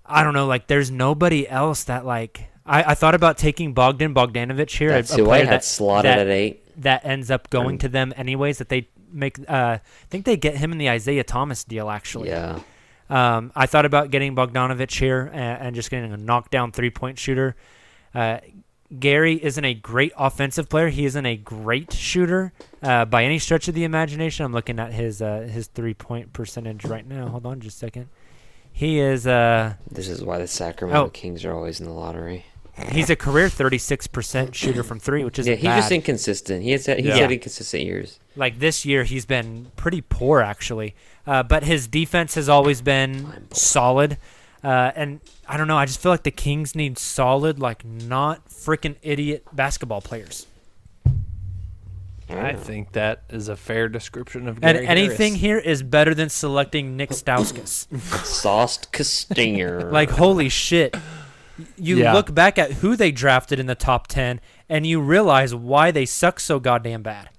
I don't know, like there's nobody else that like I, I thought about taking Bogdan Bogdanovic here. That's a, a who I player had that, slotted that, at eight. That ends up going to them anyways. That they make. Uh, I think they get him in the Isaiah Thomas deal actually. Yeah. Um, I thought about getting Bogdanovic here and, and just getting a knockdown three point shooter. Uh, Gary isn't a great offensive player. He isn't a great shooter uh, by any stretch of the imagination. I'm looking at his uh, his three point percentage right now. Hold on just a second. He is uh This is why the Sacramento Oh. Kings are always in the lottery. he's a career 36% shooter from three, which is Yeah, he's just inconsistent. He has had, he's Yeah. had inconsistent years. like this year he's been pretty poor actually uh, but his defense has always been solid uh, and i don't know i just feel like the kings need solid like not freaking idiot basketball players I think that is a fair description of Gary and anything Harris. here is better than selecting nick stauskas [laughs] Sauced Castinger. [laughs] like holy shit you Yeah. look back at who they drafted in the top 10 and you realize why they suck so goddamn bad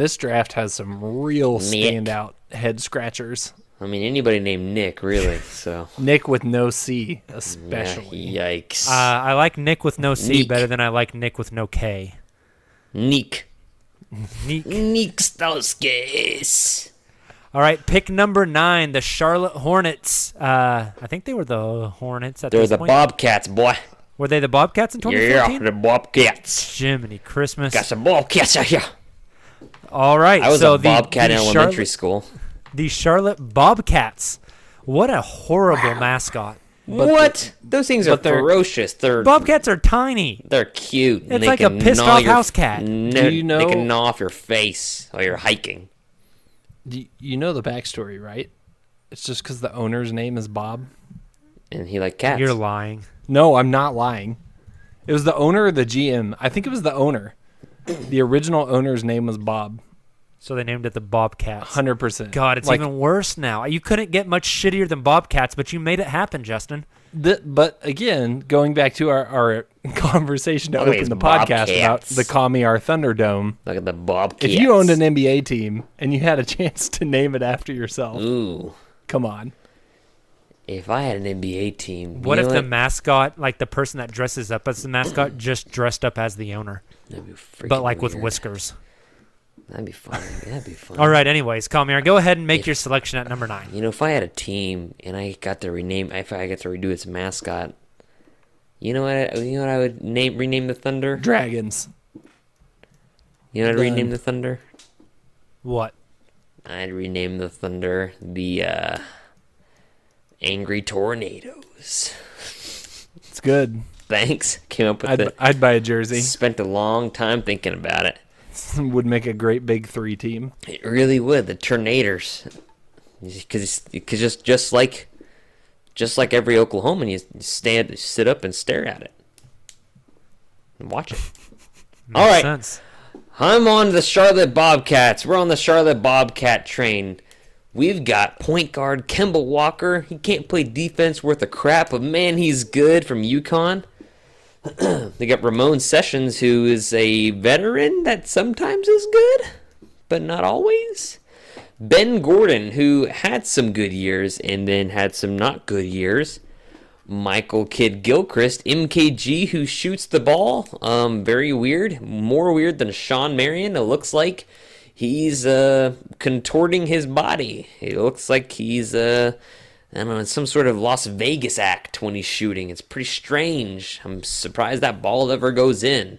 This draft has some real Nick. standout head scratchers. I mean, anybody named Nick, really. [laughs] So, Nick with no C, especially. Yeah, yikes. uh, i like nick with no c Neek. better than i like nick with no k Neek. Neek. Neek Stauskas. All right, pick number nine, the Charlotte Hornets. Uh, I think they were the Hornets at They're this the point. Bobcats, boy. Were they the Bobcats in 2014? Yeah, the Bobcats. Jiminy Christmas. Got some Bobcats out here. All right, I was so a the, Bobcat the in elementary Charlotte, school. The Charlotte Bobcats. What a horrible mascot. But what? Those things are they're- ferocious. They're Bobcats are tiny. they're cute. and It's they like a pissed off your- house cat. No, Do you They know- can gnaw off your face while you're hiking. Do you know the backstory, right? It's just because the owner's name is Bob. And he like cats. You're lying. No, I'm not lying. It was the owner or the GM. I think it was the owner. The original owner's name was Bob. So they named it the Bobcats. Hundred percent. God, it's like, even worse now. You couldn't get much shittier than Bobcats, but you made it happen, Justin. The, but again, going back to our, our [laughs] conversation to Look open the podcast about Bobcats. the Kami our Thunderdome. Look at the Bobcats. If you owned an NBA team and you had a [laughs] chance to name it after yourself, Ooh. come on. If I had an NBA team, What if know the mascot, like the person that dresses up as the mascot, just dressed up as the owner, That'd be freaking but like with whiskers? That'd be fun. That'd be fun. All right. Anyways, Kamiar, go ahead and make If- your selection at number nine. You know, if I had a team and I got to rename, if I got to redo its mascot, you know what? You know what I would name rename the Thunder. Dragons. You know what I'd Done. rename the Thunder? What? I'd rename the Thunder the uh, Angry Tornadoes. It's good. Thanks. Came up with I'd, it. I'd buy a jersey. Spent a long time thinking about it. [laughs] Would make a great big three team. It really would. The Tornadoes, because just just like just like every Oklahoman, you stand, sit up, and stare at it and watch it. [laughs] All right, sense. I'm on the Charlotte Bobcats. We're on the Charlotte Bobcat train. We've got point guard Kemba Walker. He can't play defense worth a crap, but man, he's good from UConn. [clears throat] they got Ramon Sessions, who is a veteran that sometimes is good, but not always. Ben Gordon, who had some good years and then had some not good years. Michael Kidd Gilchrist, MKG, who shoots the ball. Um, very weird. More weird than Shawn Marion. It looks like he's uh, contorting his body. It looks like he's uh, I don't know, in some sort of Las Vegas act when he's shooting. It's pretty strange. I'm surprised that ball ever goes in.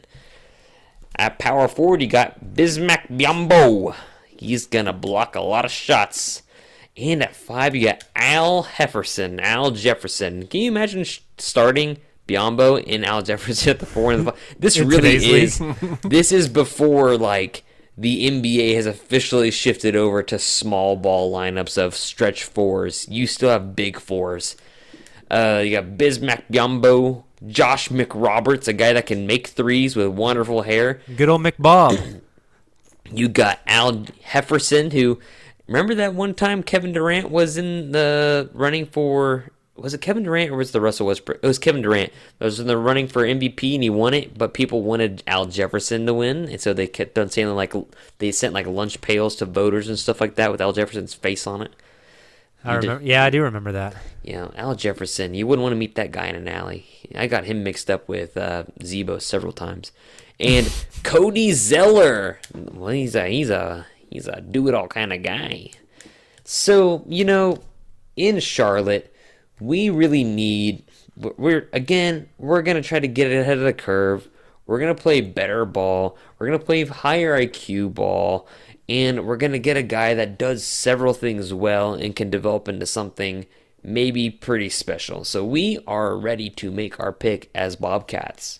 At power forward, you got Bismack Biyombo. He's gonna block a lot of shots. And at five, you got Al Hefferson, Al Jefferson. Can you imagine starting Biyombo and Al Jefferson [laughs] at the four and the five? This really is. this is before like the NBA has officially shifted over to small ball lineups of stretch fours. You still have big fours. Uh, you got Bismack Biyombo, Josh McRoberts, a guy that can make threes with wonderful hair. Good old McBob. [clears throat] You got Al Hefferson, who remember that one time Kevin Durant was in the running for was it Kevin Durant or was it the Russell Westbrook? It was Kevin Durant. That was in the running for MVP and he won it, but people wanted Al Jefferson to win, and so they kept on saying like they sent like lunch pails to voters and stuff like that with Al Jefferson's face on it. I You did- remember. Yeah, I do remember that. Know, Al Jefferson, you wouldn't want to meet that guy in an alley. I got him mixed up with uh, Z-Bo several times. And [laughs] Cody Zeller, well, he's a he's a he's a do it all kind of guy. So you know, in Charlotte, we really need. We're again, we're gonna try to get ahead of the curve. We're gonna play better ball. We're gonna play higher IQ ball, and we're gonna get a guy that does several things well and can develop into something maybe pretty special. So we are ready to make our pick as Bobcats.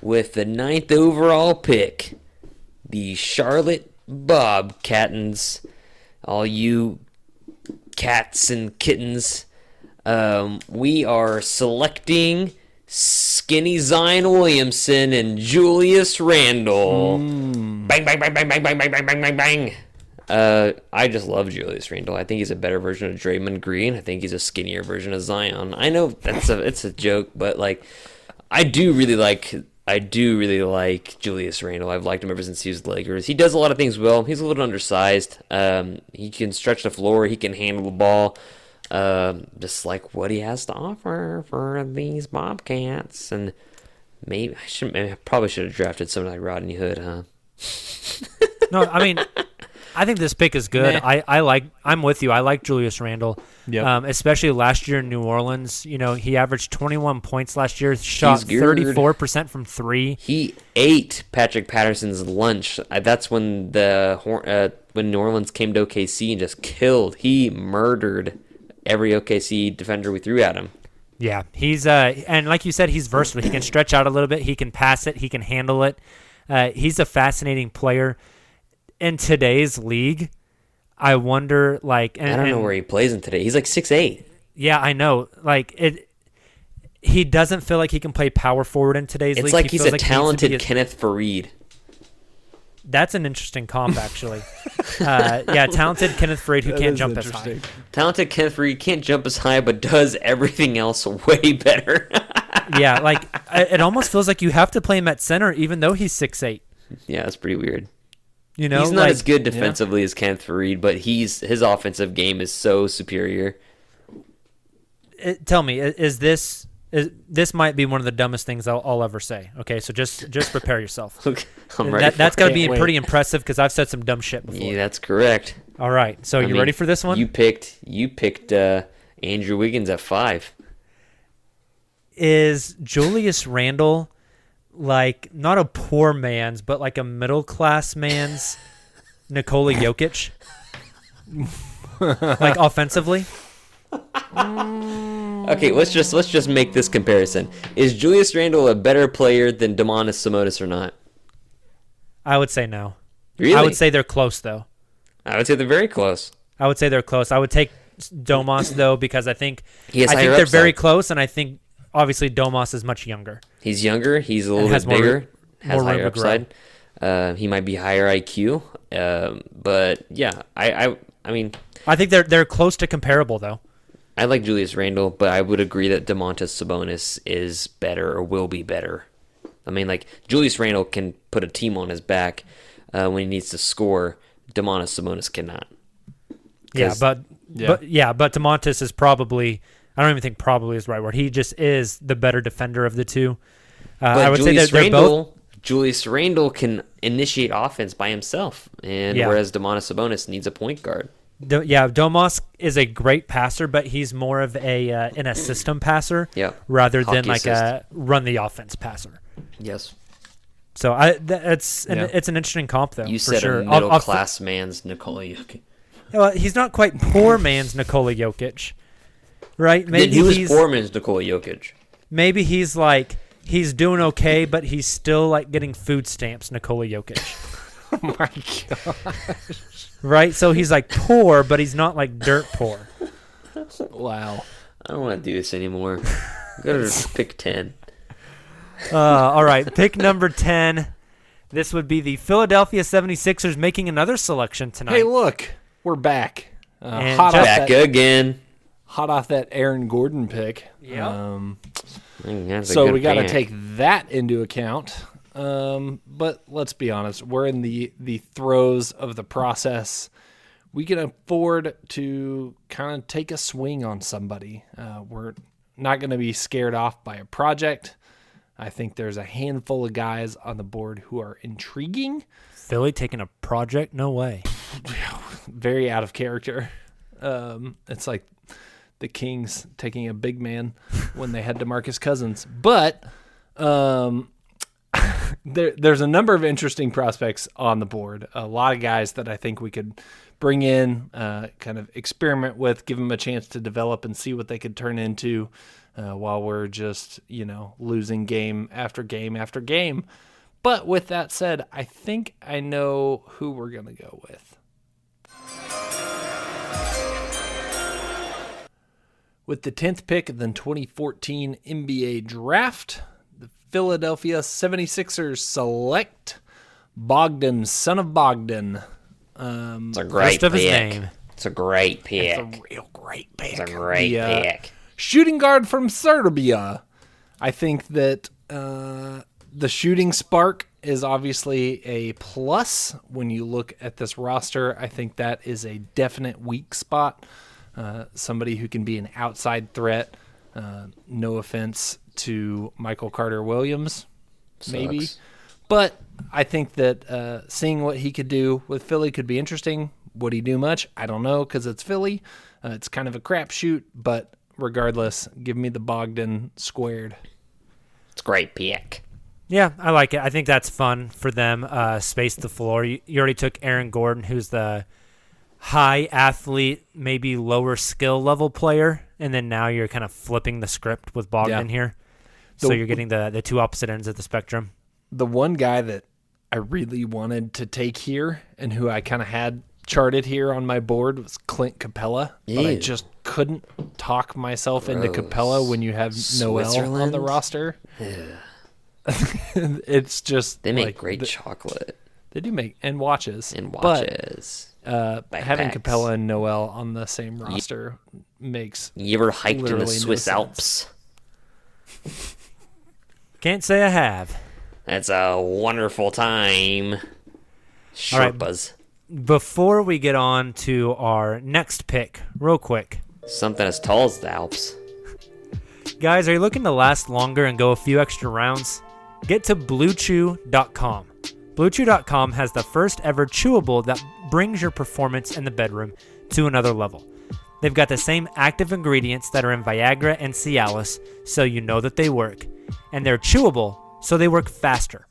With the ninth overall pick, the Charlotte Bobcattons, all you cats and kittens, um, we are selecting Skinny Zion Williamson and Julius Randle. Bang, bang, bang, bang, bang, bang, bang, bang, bang, bang, bang. Uh, I just love Julius Randle. I think he's a better version of Draymond Green. I think he's a skinnier version of Zion. I know that's a it's a joke, but like, I do really like I do really like Julius Randle. I've liked him ever since he was Lakers. He does a lot of things well. He's a little undersized. Um, he can stretch the floor. He can handle the ball. Um, just like what he has to offer for these Bobcats. And maybe I should maybe I probably should have drafted someone like Rodney Hood, huh? No, I mean, I think this pick is good. Meh. I, I like. I'm with you. I like Julius Randle. Yep. Um, especially last year in New Orleans. You know, he averaged 21 points last year. Shot 34 percent from three. He ate Patrick Patterson's lunch. That's when the uh, when New Orleans came to OKC and just killed. He murdered every OKC defender we threw at him. Yeah, he's uh, and like you said, he's versatile. He can stretch out a little bit. He can pass it. He can handle it. Uh, he's a fascinating player in today's league. I wonder, like, and, I don't know and- where he plays in today. He's like six eight. Yeah, I know. Like it, he doesn't feel like he can play power forward in today's It's league. like He he's feels a like he needs to be talented a- Kenneth Faried. That's an interesting comp, actually. [laughs] uh, yeah, talented Kenneth Faried who That can't jump as high. Talented Kenneth Faried can't jump as high, but does everything else [laughs] way better. [laughs] yeah, like it almost feels like you have to play him at center, even though he's six eight. yeah, that's pretty weird. You know, he's not like, as good defensively as Kenneth Faried, but he's his offensive game is so superior. it- tell me, is this is, this might be one of the dumbest things I'll, I'll ever say? Okay, so just just prepare yourself. [laughs] Okay, I'm ready. that, that's for got to be Can't pretty impressive because I've said some dumb shit before. Yeah, that's correct. All right, so I you mean, ready for this one? You picked you picked uh, Andrew Wiggins at five. is Julius Randle like not a poor man's, but like a middle class man's [laughs] Nikola Jokic? like offensively? Mm. Okay, let's just let's just make this comparison. Is Julius Randle a better player than Demonis Simonis or not? I would say no. Really? I would say they're close though. I would say they're very close. I would say they're close. I would take Domas though because I think He has I think they're very close, and I think obviously Domas is much younger. He's younger. He's a little bit more bigger. room- has more higher upside. Uh, he might be higher IQ. Um, but yeah, I, I I mean I think they're they're close to comparable though. I like Julius Randle, but I would agree that Domantas Sabonis is better or will be better. I mean, like Julius Randle can put a team on his back uh, when he needs to score. Domantas Sabonis cannot. Yeah, 'Cause- but Yeah. but yeah, but Domantas is probably I don't even think probably is the right word. He just is the better defender of the two. Uh, I would Julius say that they're Randle, both. Julius Randle can initiate offense by himself, and Yeah. whereas Domantas Sabonis needs a point guard. Do, yeah, Domas is a great passer, but he's more of a uh, in a system passer Yeah. rather than like assist. a run the offense passer. Yes. So I th- it's an, Yeah. it's an interesting comp though. You for said sure. a I'll- middle I'll- class man's Nikola Jokic. Well, he's not quite poor man's Nikola Jokic, right? Then he was he's poor man's Nikola Jokic. maybe he's like he's doing okay, but he's still like getting food stamps. Nikola Jokic, [laughs] Oh my god! right? So he's like poor, but he's not like dirt poor. Wow. I don't want to do this anymore. Go to pick 10. Uh, all right, pick number 10. This would be the Philadelphia 76ers making another selection tonight. Hey, look, we're back. Uh, hot, Back that, again. Hot off that Aaron Gordon pick. Yep. Um, Mm, that's a so we got to take that into account. Um, but let's be honest, we're in the the throes of the process. We can afford to kind of take a swing on somebody. Uh, we're not going to be scared off by a project. I think there's a handful of guys on the board who are intriguing, Philly taking a project? No way. [laughs] very out of character. Um, it's like the Kings taking a big man when they had DeMarcus Cousins. But um, [laughs] there, there's a number of interesting prospects on the board. A lot of guys that I think we could bring in, uh, kind of experiment with, give them a chance to develop and see what they could turn into. Uh, while we're just, you know, losing game after game after game. But with that said, I think I know who we're going to go with. With the 10th pick of the 2014 NBA draft, the Philadelphia 76ers select Bogdan, son of Bogdan. Um, It's a great First of his pick. name. It's a great pick. it's a real great pick. It's a great The, uh, pick. shooting guard from Serbia. I think that uh, the shooting spark is obviously a plus when you look at this roster. I think that is a definite weak spot. Uh, somebody who can be an outside threat. Uh, no offense to Michael Carter Williams, maybe. But I think that uh, seeing what he could do with Philly could be interesting. Would he do much? I don't know because it's Philly. Uh, it's kind of a crapshoot, but regardless, give me the Bogdan squared. It's a great pick. Yeah, I like it. I think that's fun for them. Uh, space the floor. You, you already took Aaron Gordon, who's the high athlete, maybe lower skill level player, and then now you're kind of flipping the script with Bogdan Yeah. here. So The- you're getting the the two opposite ends of the spectrum. The one guy that I really wanted to take here and who I kind of had charted here on my board was Clint Capela, but I just couldn't talk myself into Capela when you have Noel on the Switzerland? roster. [laughs] it's just They make like, great the- chocolate They do make and watches and But, watches. Uh, having Backpacks. Capela and Noel on the same roster makes you ever hiked in the literally no Swiss. Alps? Can't say I have. That's a wonderful time. All right. Sherpas. Before we get on to our next pick, real quick, Something as tall as the Alps. Guys, are you looking to last longer and go a few extra rounds? Get to BlueChew.com. BlueChew.com has the first ever chewable that brings your performance in the bedroom to another level. They've got the same active ingredients that are in Viagra and Cialis, so you know that they work. And they're chewable, so they work faster.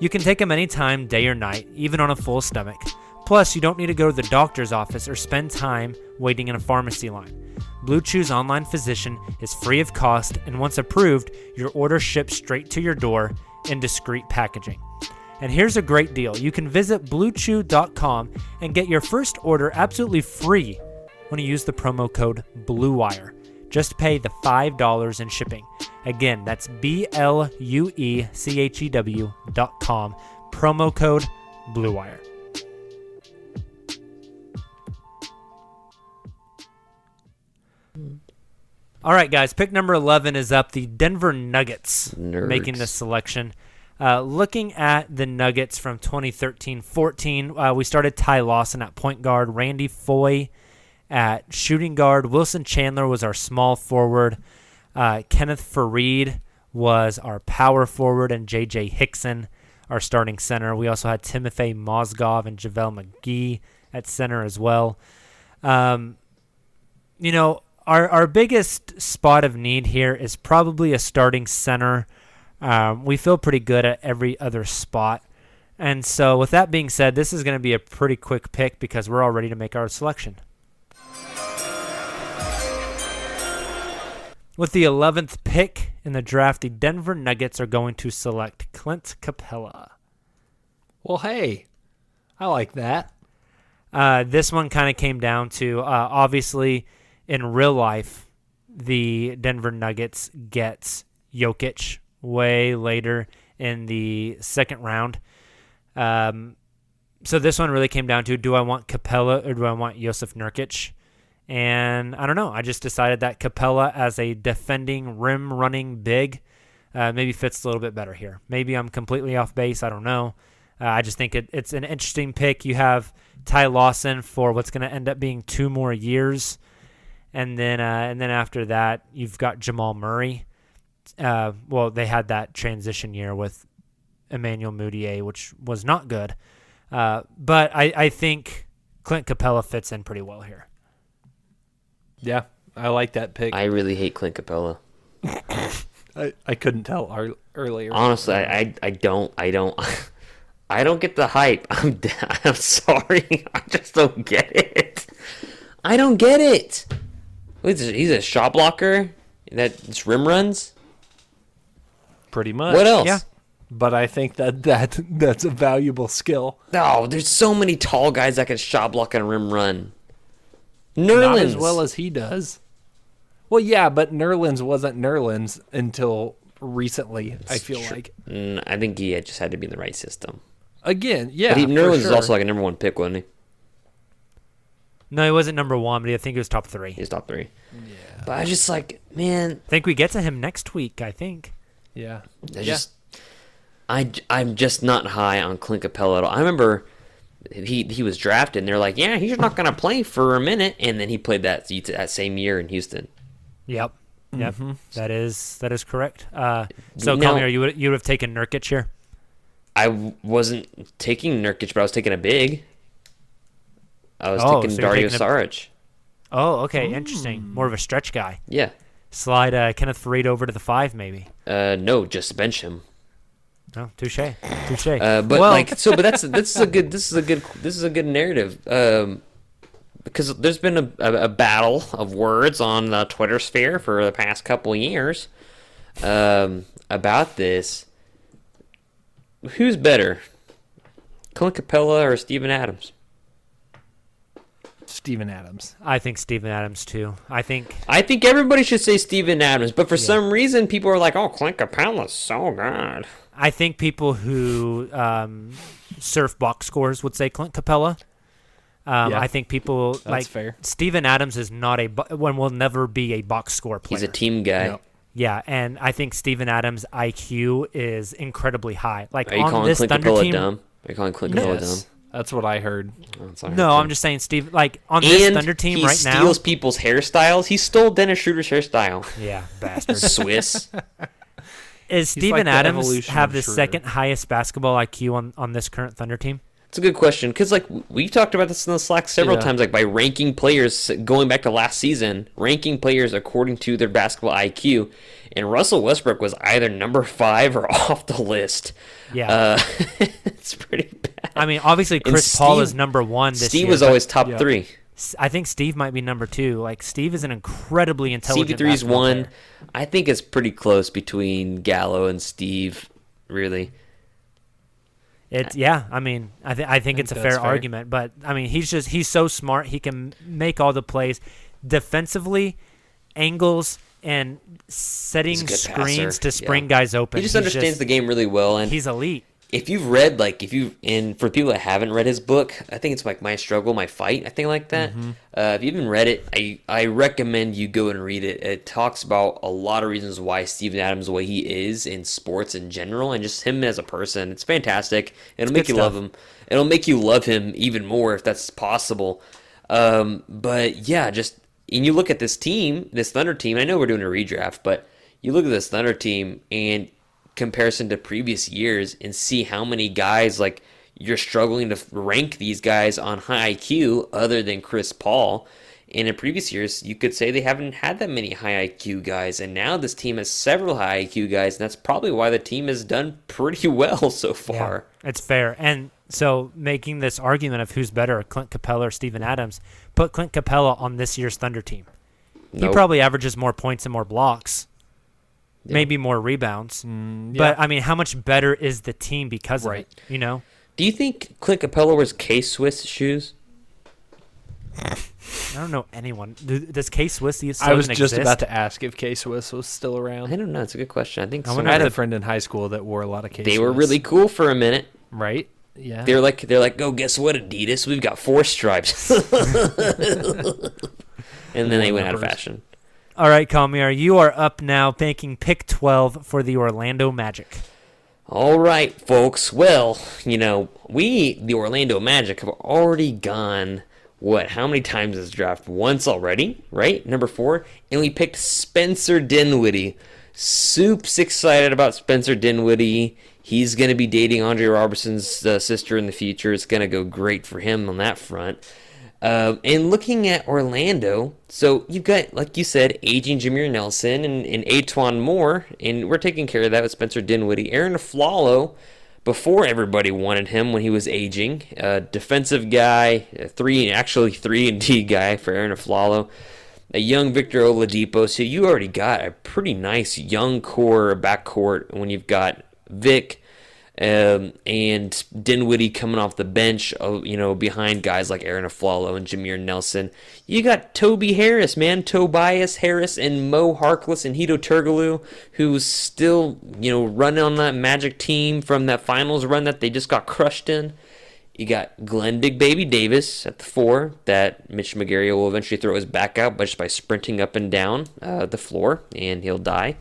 You can take them anytime, day or night, even on a full stomach. Plus, you don't need to go to the doctor's office or spend time waiting in a pharmacy line. Blue Chew's online physician is free of cost, and once approved, your order ships straight to your door in discreet packaging. And here's a great deal you can visit bluechew.com and get your first order absolutely free when you use the promo code BLUEWIRE. Just pay the $5 in shipping. Again, that's B L U E C H E W dot com. Promo code BLUEWIRE. All right, guys. Pick number 11 is up. The Denver Nuggets making Nerds. this selection. Uh, looking at the Nuggets from 2013 14, uh, we started Ty Lawson at point guard, Randy Foye at shooting guard, Wilson Chandler was our small forward, uh, Kenneth Faried was our power forward, and J.J. Hickson, our starting center. We also had Timofey Mozgov and JaVale McGee at center as well. Um, you know, our our biggest spot of need here is probably a starting center. Um, we feel pretty good at every other spot. And so, with that being said, this is going to be a pretty quick pick because we're all ready to make our selection. With the 11th pick in the draft, the Denver Nuggets are going to select Clint Capela. Well, hey, I like that. Uh, this one kind of came down to uh, obviously in real life, the Denver Nuggets gets Jokic way later in the second round. Um, so this one really came down to do I want Capela or do I want Jusuf Nurkic? And I don't know. I just decided that Capela as a defending rim running big uh, maybe fits a little bit better here. Maybe I'm completely off base. I don't know. Uh, I just think it, it's an interesting pick. You have Ty Lawson for what's going to end up being two more years, and then uh, and then after that you've got Jamal Murray. Uh, well, they had that transition year with Emmanuel Mudiay, which was not good. Uh, but I, I think Clint Capela fits in pretty well here. Yeah, I like that pick. I really hate Clint Capela. [laughs] I, I couldn't tell ar- earlier. Honestly, I, I, I don't I don't [laughs] I don't get the hype. I'm [laughs] I'm sorry. I just don't get it. I don't get it. He's a shot blocker that rim runs. Pretty much. What else? Yeah. But I think that, that that's a valuable skill. No, there's so many tall guys that can shot block and rim run. Nerlens. Not as well as he does. Well, yeah, but Nerlens wasn't Nerlens until recently. I feel Sure. like Mm, I think he had- just had to be in the right system. again, yeah. but he, for Nerlens is also like a number one pick, wasn't he? No, he wasn't number one, but I think he was top three. He's top three. Yeah. But I just like, man, I think we get to him next week. I think. Yeah. I Yeah. just, I, I'm just not high on Clint Capela at all. I remember he he was drafted, and they're like, yeah, he's not gonna play for a minute, and then he played that that same year in Houston. Yep. Yep. That is that is correct. Uh, so, Now- Kami, you would you would have taken Nurkic here? I wasn't taking Nurkic, but I was taking a big. I was Oh, taking so Dario taking a- Saric. Oh, okay, interesting. More of a stretch guy. Yeah. Slide uh, Kenneth Faried over to the five, maybe. Uh, no, just bench him. Oh, touche, touche. Uh, but well, like so, but that's this is a good this is a good this is a good narrative. Um, because there's been a, a, a battle of words on the Twitter sphere for the past couple years um, about this. Who's better, Clint Capela or Steven Adams? Steven Adams. I think Steven Adams too. I think I think everybody should say Steven Adams, but for some reason people are like, "Oh, Clint Capela's so good." I think people who um, surf box scores would say Clint Capela. Um, Yeah. I think people like fair. Steven Adams is not a bo- one will never be a box score player. He's a team guy. Yep. Yeah, and I think Steven Adams' IQ is incredibly high. Like Are you on calling this Clint Thunder Capela team. dumb? Are you calling Clint Capela dumb? Yes, that's what I heard. Oh, sorry. No, I'm just saying Steve. Like on this and Thunder team right now. He steals people's hairstyles. He stole Dennis Schroeder's hairstyle. [laughs] Yeah, [laughs] bastard. Swiss. Is Steven like Adams have the Schroeder. second highest basketball IQ on on this current Thunder team? It's a good question because, like, we've talked about this in the Slack several Yeah. times. Like, by ranking players, going back to last season, ranking players according to their basketball IQ, and Russell Westbrook was either number five or [laughs] off the list. Yeah. Uh, it's pretty bad. I mean, obviously And Chris Paul is number one this Steve year. was but always top yeah. three. I think Steve might be number two. Like Steve is an incredibly intelligent. CP3's basketball one. player. I think it's pretty close between Gallo and Steve. Really, It's yeah. I mean, I think I think it's a fair, fair. argument, but I mean, he's just he's so smart. He can make all the plays defensively, angles and setting He's a good screens passer, to spring yeah. guys open. he just He's understands the game really well, and He's elite. If you've read like if you and for people that haven't read his book i think it's like my struggle my fight i think like that. Mm-hmm. uh, if you haven't read it i i recommend you go and read it. It talks about a lot of reasons why steven adams the way he is in sports in general and just him as a person. It's fantastic. It'll make good you love stuff. him. It'll make you love him even more if that's possible. Um, but yeah just and you look at this team this thunder team i know we're doing a redraft but you look at this thunder team and comparison to previous years and see how many guys like you're struggling to rank these guys on high IQ other than Chris Paul. And in previous years, you could say they haven't had that many high IQ guys, and now this team has several high IQ guys, and that's probably why the team has done [laughs] pretty well so far. Yeah, it's fair. And so making this argument of who's better, Clint Capela or Steven Adams, put Clint Capela on this year's Thunder team. He Nope. probably averages more points and more blocks, Yeah. maybe more rebounds. Mm, But I mean, how much better is the team because Right. of it? You know, Do you think Clint Capela wears K Swiss shoes? I don't know anyone. Does K Swiss still I was just exist? about to ask if K Swiss was still around. I don't know. It's a good question. I think I I had a friend in high school that wore a lot of K. they were really cool for a minute. right. Yeah. They're like they're like, oh, guess what, Adidas? We've got four stripes. [laughs] and then they went out of fashion. All right, Kamiar, you are up now, making pick 12 for the Orlando Magic. All right, folks. Well, you know, we, the Orlando Magic, have already gone, what, how many times this draft? Once already, right? Number four. And we picked Spencer Dinwiddie. Soup's excited about Spencer Dinwiddie. He's going to be dating Andre Roberson's uh, sister in the future. It's going to go great for him on that front. Um, and looking at Orlando, so you've got, like you said, aging Jameer Nelson and, and E'Twaun Moore, and we're taking care of that with Spencer Dinwiddie. Arron Afflalo, before everybody wanted him when he was aging, uh, defensive guy, a three, actually three and D guy for Arron Afflalo. A young Victor Oladipo, so you already got a pretty nice young core backcourt when you've got Vic, um, and Dinwiddie coming off the bench, uh, you know, behind guys like Arron Afflalo and Jameer Nelson. You got Toby Harris, man, Tobias Harris and Moe Harkless and Hedo Turkoglu, who's still, you know, running on that Magic team from that finals run that they just got crushed in. You got Glenn Big Baby Davis at the four that Mitch McGary will eventually throw his back out but just by sprinting up and down uh, the floor, and he'll die.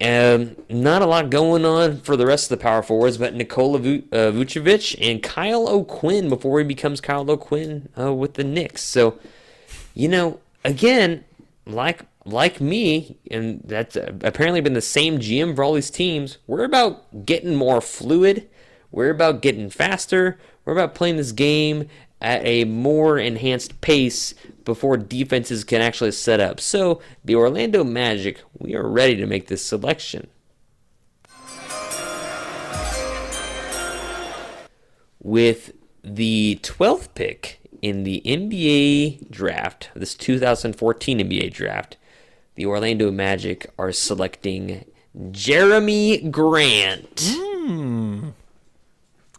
Um, not a lot going on for the rest of the power forwards, but Nikola uh, Vucevic and Kyle O'Quinn before he becomes Kyle O'Quinn uh, with the Knicks. So, you know, again, like like me, and that's uh, apparently been the same GM for all these teams. We're about getting more fluid. We're about getting faster. We're about playing this game at a more enhanced pace before defenses can actually set up. So, the Orlando Magic, we are ready to make this selection. With the 12th pick in the NBA draft, this 2014 NBA draft, the Orlando Magic are selecting Jerami Grant. Hmm.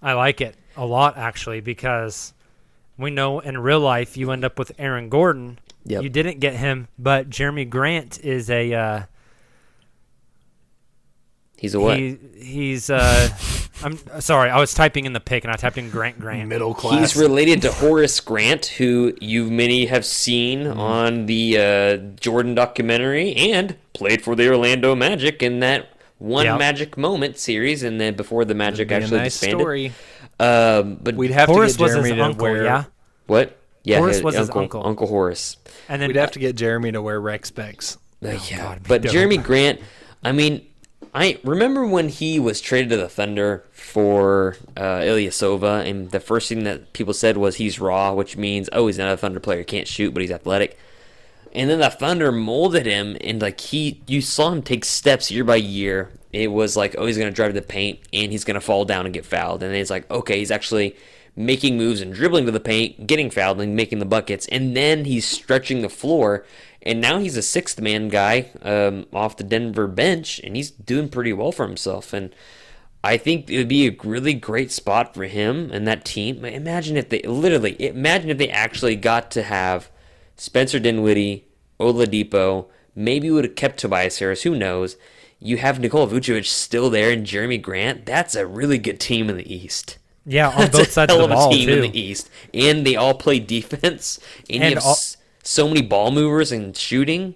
I like it a lot, actually, because we know in real life you end up with Aaron Gordon. Yep. You didn't get him, but Jerami Grant is a. Uh, He's a what? He, he's. Uh, [laughs] I'm sorry, I was typing in the pick and I typed in Grant Grant. Middle class. He's related to Horace Grant, who you many have seen Mm-hmm. on the uh, Jordan documentary and played for the Orlando Magic in that one Yep. Magic Moment series, and then before the Magic Be a actually nice disbanded. story. Um, but We'd have Horace to get was Jerami his to uncle, wear. yeah. what? Yeah, Horace his was his uncle, uncle. Uncle Horace. And then We'd have to get Jerami to wear rec specs. Uh, yeah, Oh, God, but dope. Jerami Grant, I mean, I remember when he was traded to the Thunder for uh, Ilyasova, and the first thing that people said was he's raw, which means oh he's not a Thunder player, can't shoot, but he's athletic. And then the Thunder molded him, and like he, you saw him take steps year by year. It was like oh he's gonna drive to the paint, and he's gonna fall down and get fouled, and then it's like okay he's actually making moves and dribbling to the paint, getting fouled and making the buckets, and then he's stretching the floor. And now he's a sixth man guy um, off the Denver bench, and he's doing pretty well for himself. And I think it would be a really great spot for him and that team. Imagine if they literally, imagine if they actually got to have Spencer Dinwiddie, Oladipo, maybe would have kept Tobias Harris, who knows. You have Nikola Vucevic still there and Jerami Grant. That's a really good team in the East. yeah, on [laughs] both sides of the ball team too. in the East, and they all play defense, and, And you have all- so many ball movers and shooting.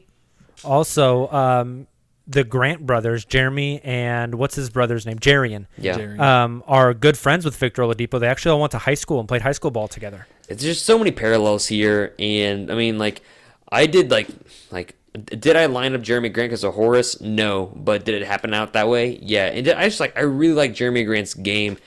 Also, um, the Grant brothers, Jerami and what's his brother's name, Jerian, Yeah, Jerry. um, are good friends with Victor Oladipo. They actually all went to high school and played high school ball together. it's just so many parallels here, and I mean, like, I did like like. Did I line up Jerami Grant because of Horace? No, but did it happen out that way? Yeah, and I just like I really like Jerami Grant's game,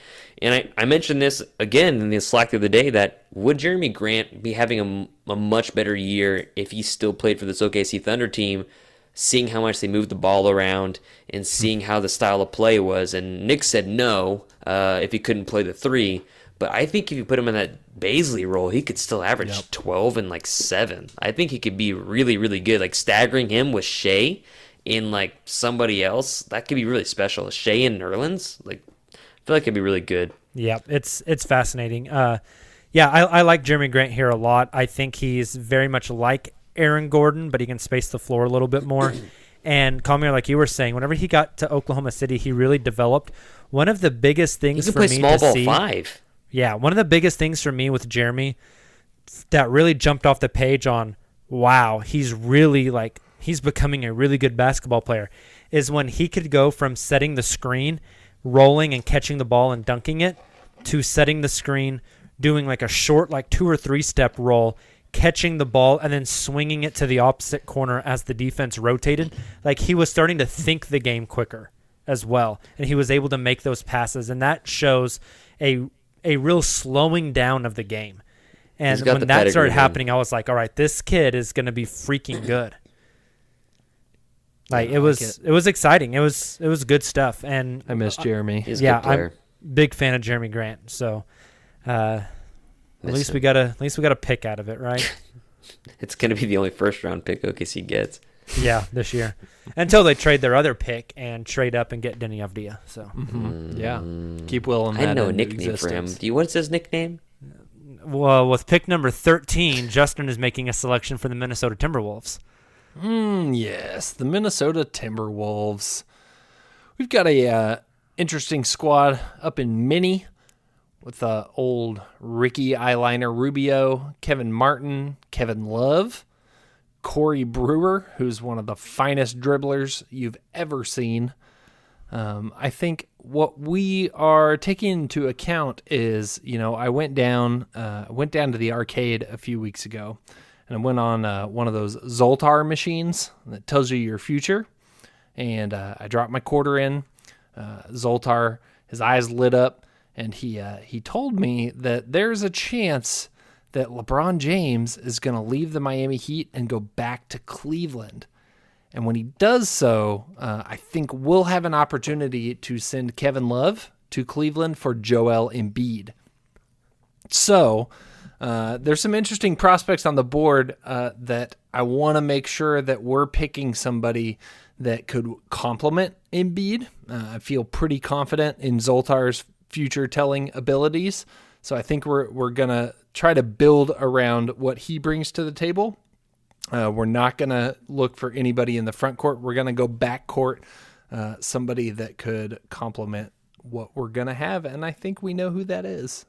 And I, I mentioned this again in the Slack the other day that would Jerami Grant be having a, a much better year if he still played for this OKC Thunder team, seeing how much they moved the ball around and seeing how the style of play was? And Nick said no uh, if he couldn't play the three. But I think if you put him in that Bazley role, he could still average Yep. 12 and like 7. I think he could be really, really good. Like staggering him with Shai in like somebody else, that could be really special. Shai and Nerlens, like, I feel like it'd be really good. Yeah, it's it's fascinating. Uh, yeah, I, I like Jerami Grant here a lot. I think he's very much like Aaron Gordon, but he can space the floor a little bit more. [clears throat] and Kamiar, like you were saying, whenever he got to Oklahoma City, he really developed. One of the biggest things for me small to ball see, five. yeah, one of the biggest things for me with Jerami that really jumped off the page on wow, he's really like he's becoming a really good basketball player is when he could go from setting the screen, rolling and catching the ball and dunking it to setting the screen, doing like a short like two or three step roll, catching the ball and then swinging it to the opposite corner as the defense rotated. Like he was starting to think the game quicker as well and he was able to make those passes and that shows a a real slowing down of the game. And when that started man. happening, I was like, all right, this kid is going to be freaking good. Like I it like was, it. it. was exciting. It was, it was good stuff. And I miss Jerami. He's a yeah, good player. I'm big fan of Jerami Grant. So, uh, at least him. we got a, at least we got a pick out of it, right? [laughs] It's going to be the only first round pick OKC gets. yeah, this year until they trade their other pick and trade up and get Deni Avdija. So, Mhm. Yeah, keep willing. I know a nickname for him. Do you what's his nickname? well, with pick number thirteen, Justin is making a selection for the Minnesota Timberwolves. Mm, yes, the Minnesota Timberwolves. We've got a uh, interesting squad up in Mini with uh, old Ricky eyeliner Rubio, Kevin Martin, Kevin Love, Corey Brewer, who's one of the finest dribblers you've ever seen. Um, I think what we are taking into account is, you know, I went down, uh, went down to the arcade a few weeks ago, and I went on uh, one of those Zoltar machines that tells you your future, and uh, I dropped my quarter in. Uh, Zoltar, his eyes lit up, and he uh, he told me that there's a chance that LeBron James is going to leave the Miami Heat and go back to Cleveland. And when he does so, uh, I think we'll have an opportunity to send Kevin Love to Cleveland for Joel Embiid. So uh, there's some interesting prospects on the board uh, that I want to make sure that we're picking somebody that could complement Embiid. Uh, I feel pretty confident in Zoltar's future telling abilities. So I think we're we're gonna try to build around what he brings to the table. Uh, we're not to look for anybody in the front court. We're to go back court, uh, somebody that could complement what we're to have. And I think we know who that is.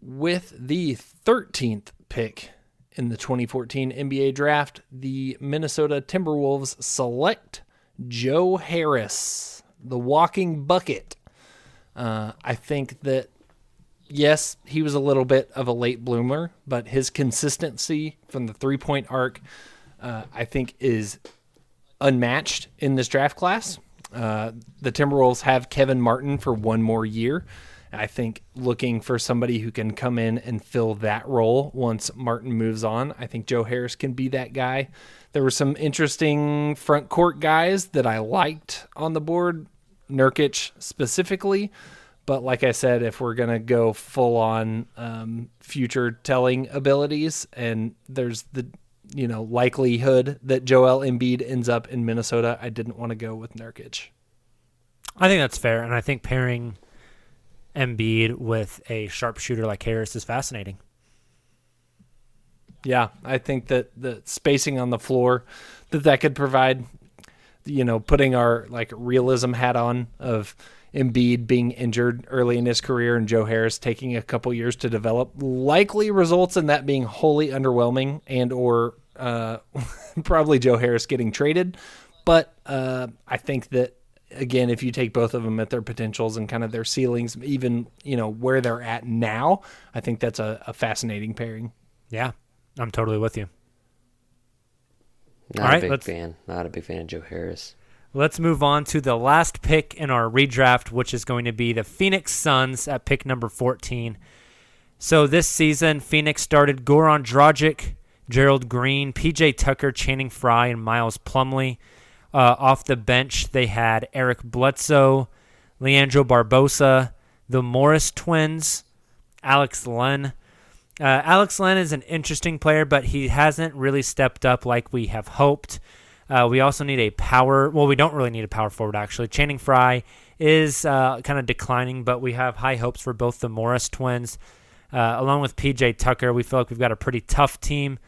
With the 13th pick in the 2014 NBA draft, the Minnesota Timberwolves select Joe Harris, the walking bucket. Uh, I think that yes, he was a little bit of a late bloomer, but his consistency from the three point arc, uh, I think, is unmatched in this draft class. Uh, the Timberwolves have Kevin Martin for one more year. I think looking for somebody who can come in and fill that role once Martin moves on, I think Joe Harris can be that guy. There were some interesting front court guys that I liked on the board, Nurkic specifically. But like I said, if we're gonna go full on um, future telling abilities, and there's the you know likelihood that Joel Embiid ends up in Minnesota, I didn't want to go with Nurkic. I think that's fair, and I think pairing Embiid with a sharpshooter like Harris is fascinating. Yeah, I think that the spacing on the floor that that could provide, you know, putting our like realism hat on of Embiid being injured early in his career and Joe Harris taking a couple years to develop likely results in that being wholly underwhelming and or uh, [laughs] probably Joe Harris getting traded. But uh, I think that again, if you take both of them at their potentials and kind of their ceilings, even you know where they're at now, I think that's a, a fascinating pairing. Yeah, I'm totally with you. Not All a right, big let's- fan. Not a big fan of Joe Harris. Let's move on to the last pick in our redraft, which is going to be the Phoenix Suns at pick number 14. So this season, Phoenix started Goran Dragic, Gerald Green, PJ Tucker, Channing Frye, and Miles Plumlee. Uh, off the bench, they had Eric Bledsoe, Leandro Barbosa, the Morris twins, Alex Len. Uh, Alex Len is an interesting player, but he hasn't really stepped up like we have hoped. Uh, we also need a power. Well, we don't really need a power forward actually. Channing Frye is uh, kind of declining, but we have high hopes for both the Morris twins, uh, along with PJ Tucker. We feel like we've got a pretty tough team.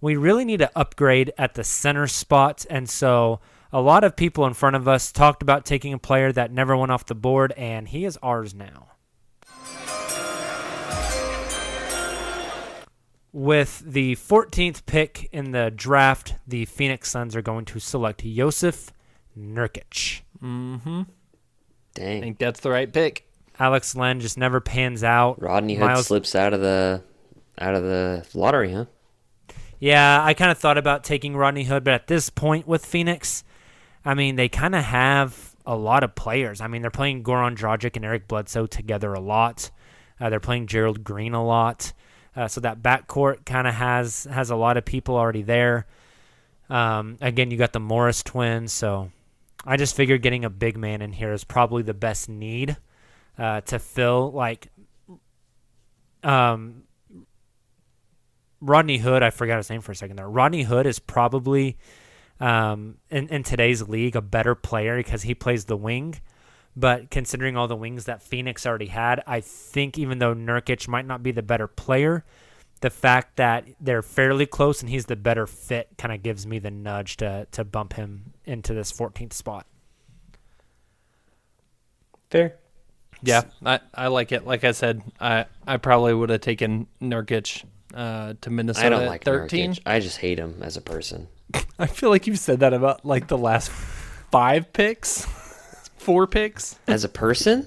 We really need to upgrade at the center spot, and so a lot of people in front of us talked about taking a player that never went off the board, and he is ours now. With the 14th pick in the draft, the Phoenix Suns are going to select Jusuf Nurkic. Mm-hmm. Dang. I think that's the right pick. Alex Len just never pans out. Rodney Hood Miles- slips out of the out of the lottery, huh? Yeah, I kind of thought about taking Rodney Hood, but at this point with Phoenix, I mean, they kind of have a lot of players. I mean, they're playing Goran Dragic and Eric Bledsoe together a lot. Uh, they're playing Gerald Green a lot. Uh, so that backcourt kind of has has a lot of people already there. Um, again, you got the Morris twins, so I just figured getting a big man in here is probably the best need uh, to fill like um, Rodney Hood, I forgot his name for a second there. Rodney Hood is probably um, in, in today's league a better player because he plays the wing. But considering all the wings that Phoenix already had, I think even though Nurkic might not be the better player, the fact that they're fairly close and he's the better fit kind of gives me the nudge to to bump him into this 14th spot. Fair. Yeah, I, I like it. Like I said, I I probably would have taken Nurkic uh, to Minnesota I don't at like 13. Nurkic. I just hate him as a person. [laughs] I feel like you've said that about like the last five picks, [laughs] four picks. As a person,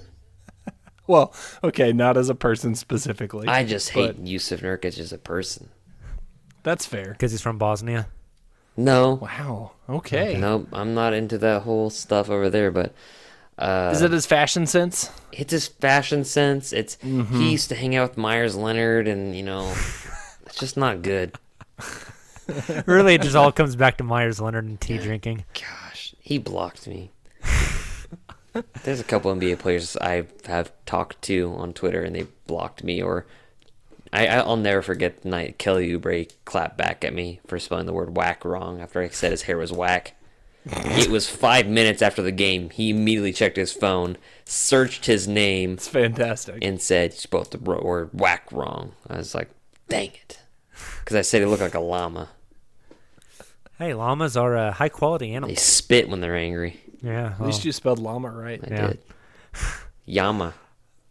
Well, okay, not as a person specifically. I just hate but Jusuf Nurkic as a person. That's fair. Because he's from Bosnia. No, Wow. Okay. no, I'm not into that whole stuff over there. But uh, Is it his fashion sense? it's his fashion sense. It's he used to hang out with Meyers Leonard, and you know, it's just not good. [laughs] really, it just all comes back to Meyers Leonard and tea drinking. Gosh, he blocked me. [laughs] There's a couple NBA players I have talked to on Twitter, and they blocked me. Or I, I'll never forget the night Kelly Oubre clapped back at me for spelling the word whack wrong after I said his hair was whack. it was five minutes after the game. He immediately checked his phone, searched his name, It's fantastic. and said you spelled the word whack wrong. I was like, dang it. Because I said he looked like a llama. Hey, llamas are a high quality animal. They spit when they're angry. Yeah. At least you spelled llama right. I Yeah. did. [laughs] Yama.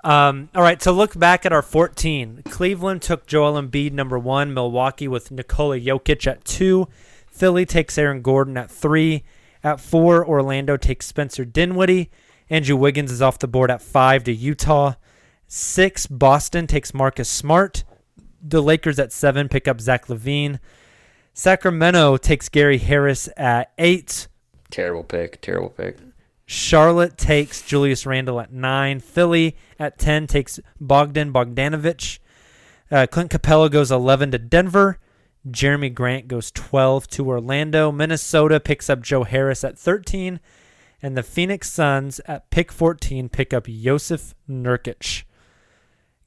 Um, all right, to look back at our 14, Cleveland took Joel Embiid number one, Milwaukee with Nikola Jokic at two, Philly takes Aaron Gordon at three, at four, Orlando takes Spencer Dinwiddie, Andrew Wiggins is off the board at five to Utah, six, Boston takes Marcus Smart, the Lakers at seven pick up Zach LaVine, Sacramento takes Gary Harris at eight, Terrible pick. Terrible pick. Charlotte takes Julius Randle at nine. Philly at ten takes Bogdan Bogdanovic. Uh, Clint Capela goes eleven to Denver. Jerami Grant goes twelve to Orlando. Minnesota picks up Joe Harris at thirteen, and the Phoenix Suns at pick fourteen pick up Jusuf Nurkic.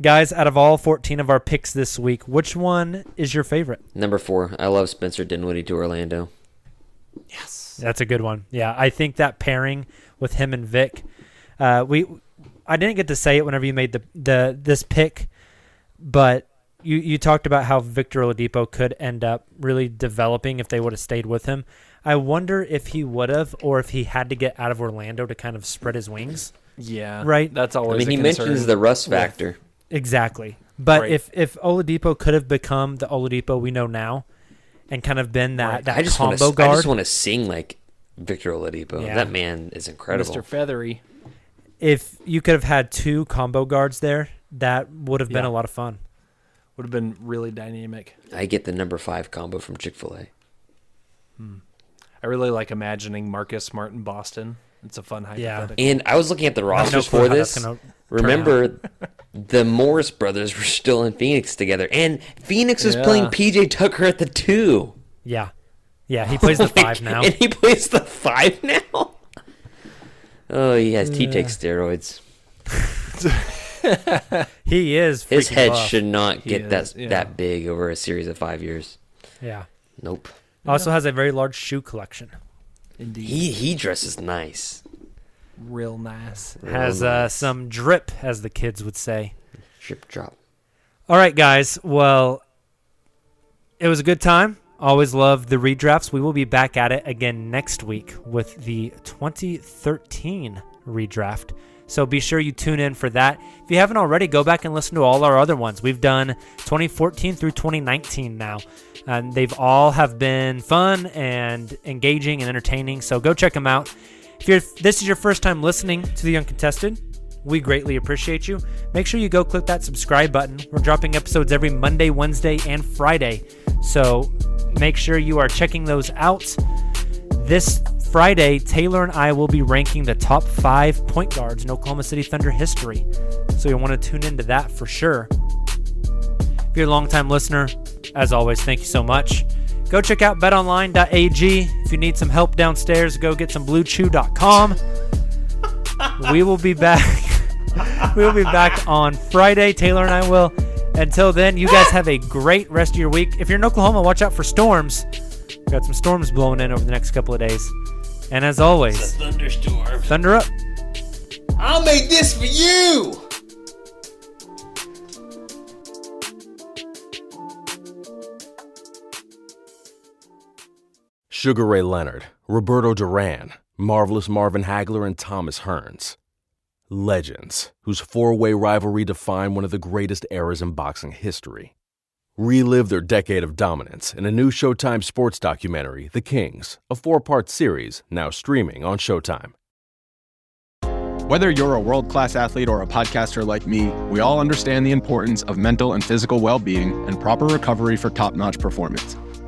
Guys, out of all 14 of our picks this week, which one is your favorite? Number four. I love Spencer Dinwiddie to Orlando. Yes. That's a good one. Yeah, I think that pairing with him and Vic, uh, we, I didn't get to say it whenever you made the the this pick, but you you talked about how Victor Oladipo could end up really developing if they would have stayed with him. I wonder if he would have, or if he had to get out of Orlando to kind of spread his wings. Yeah. Right. That's all I mean, a he concern mentions the rust with- factor. Exactly. But Right. if if Oladipo could have become the Oladipo we know now, and kind of been that Right. that I just want combo to. I just want to sing like Victor Oladipo. Yeah. That man is incredible. Mr. Feathery. if you could have had two combo guards there, that would have been Yeah. a lot of fun. Would have been really dynamic. I get the number five combo from Chick Fil A. Hmm. I really like imagining Marcus Smart in Boston. It's a fun hypothetical. Yeah. And I was looking at the rosters clue for this. Remember, [laughs] the Morris brothers were still in Phoenix together, and Phoenix was Yeah. playing PJ Tucker at the two. Yeah. Yeah, he plays the [laughs] oh five now. [laughs] and he plays the five now. Oh, he has T take steroids. He is His head buff. should not get that is, yeah. that big over a series of five years. Yeah. Nope. Also has a very large shoe collection. Indeed. He he dresses nice. Real nice. Has uh, some drip, as the kids would say. Drip drop. All right, guys. Well, it was a good time. Always love the redrafts. We will be back at it again next week with the 2013 redraft. So be sure you tune in for that. If you haven't already, go back and listen to all our other ones. We've done 2014 through 2019 now, and they've all have been fun and engaging and entertaining. So go check them out. If you're this is your first time listening to the Uncontested, we greatly appreciate you. Make sure you go click that subscribe button. We're dropping episodes every Monday, Wednesday, and Friday. So make sure you are checking those out. This Friday, Taylor and I will be ranking the top five point guards in Oklahoma City Thunder history. So you'll want to tune into that for sure. If you're a longtime listener, as always, thank you so much. Go check out betonline.ag. If you need some help downstairs, go get some bluechew.com. we will be back. [laughs] we will be back on Friday. Taylor and I will. Until then, you guys have a great rest of your week. If you're in Oklahoma, watch out for storms. Got some storms blowing in over the next couple of days. And as always, Thunderstorm. thunder up. I'll make this for you. Sugar Ray Leonard, Roberto Duran, Marvelous Marvin Hagler, and Thomas Hearns. Legends, whose four way rivalry defined one of the greatest eras in boxing history. Relive their decade of dominance in a new Showtime sports documentary, The Kings, a four part series now streaming on Showtime. Whether you're a world class athlete or a podcaster like me, we all understand the importance of mental and physical well being and proper recovery for top notch performance.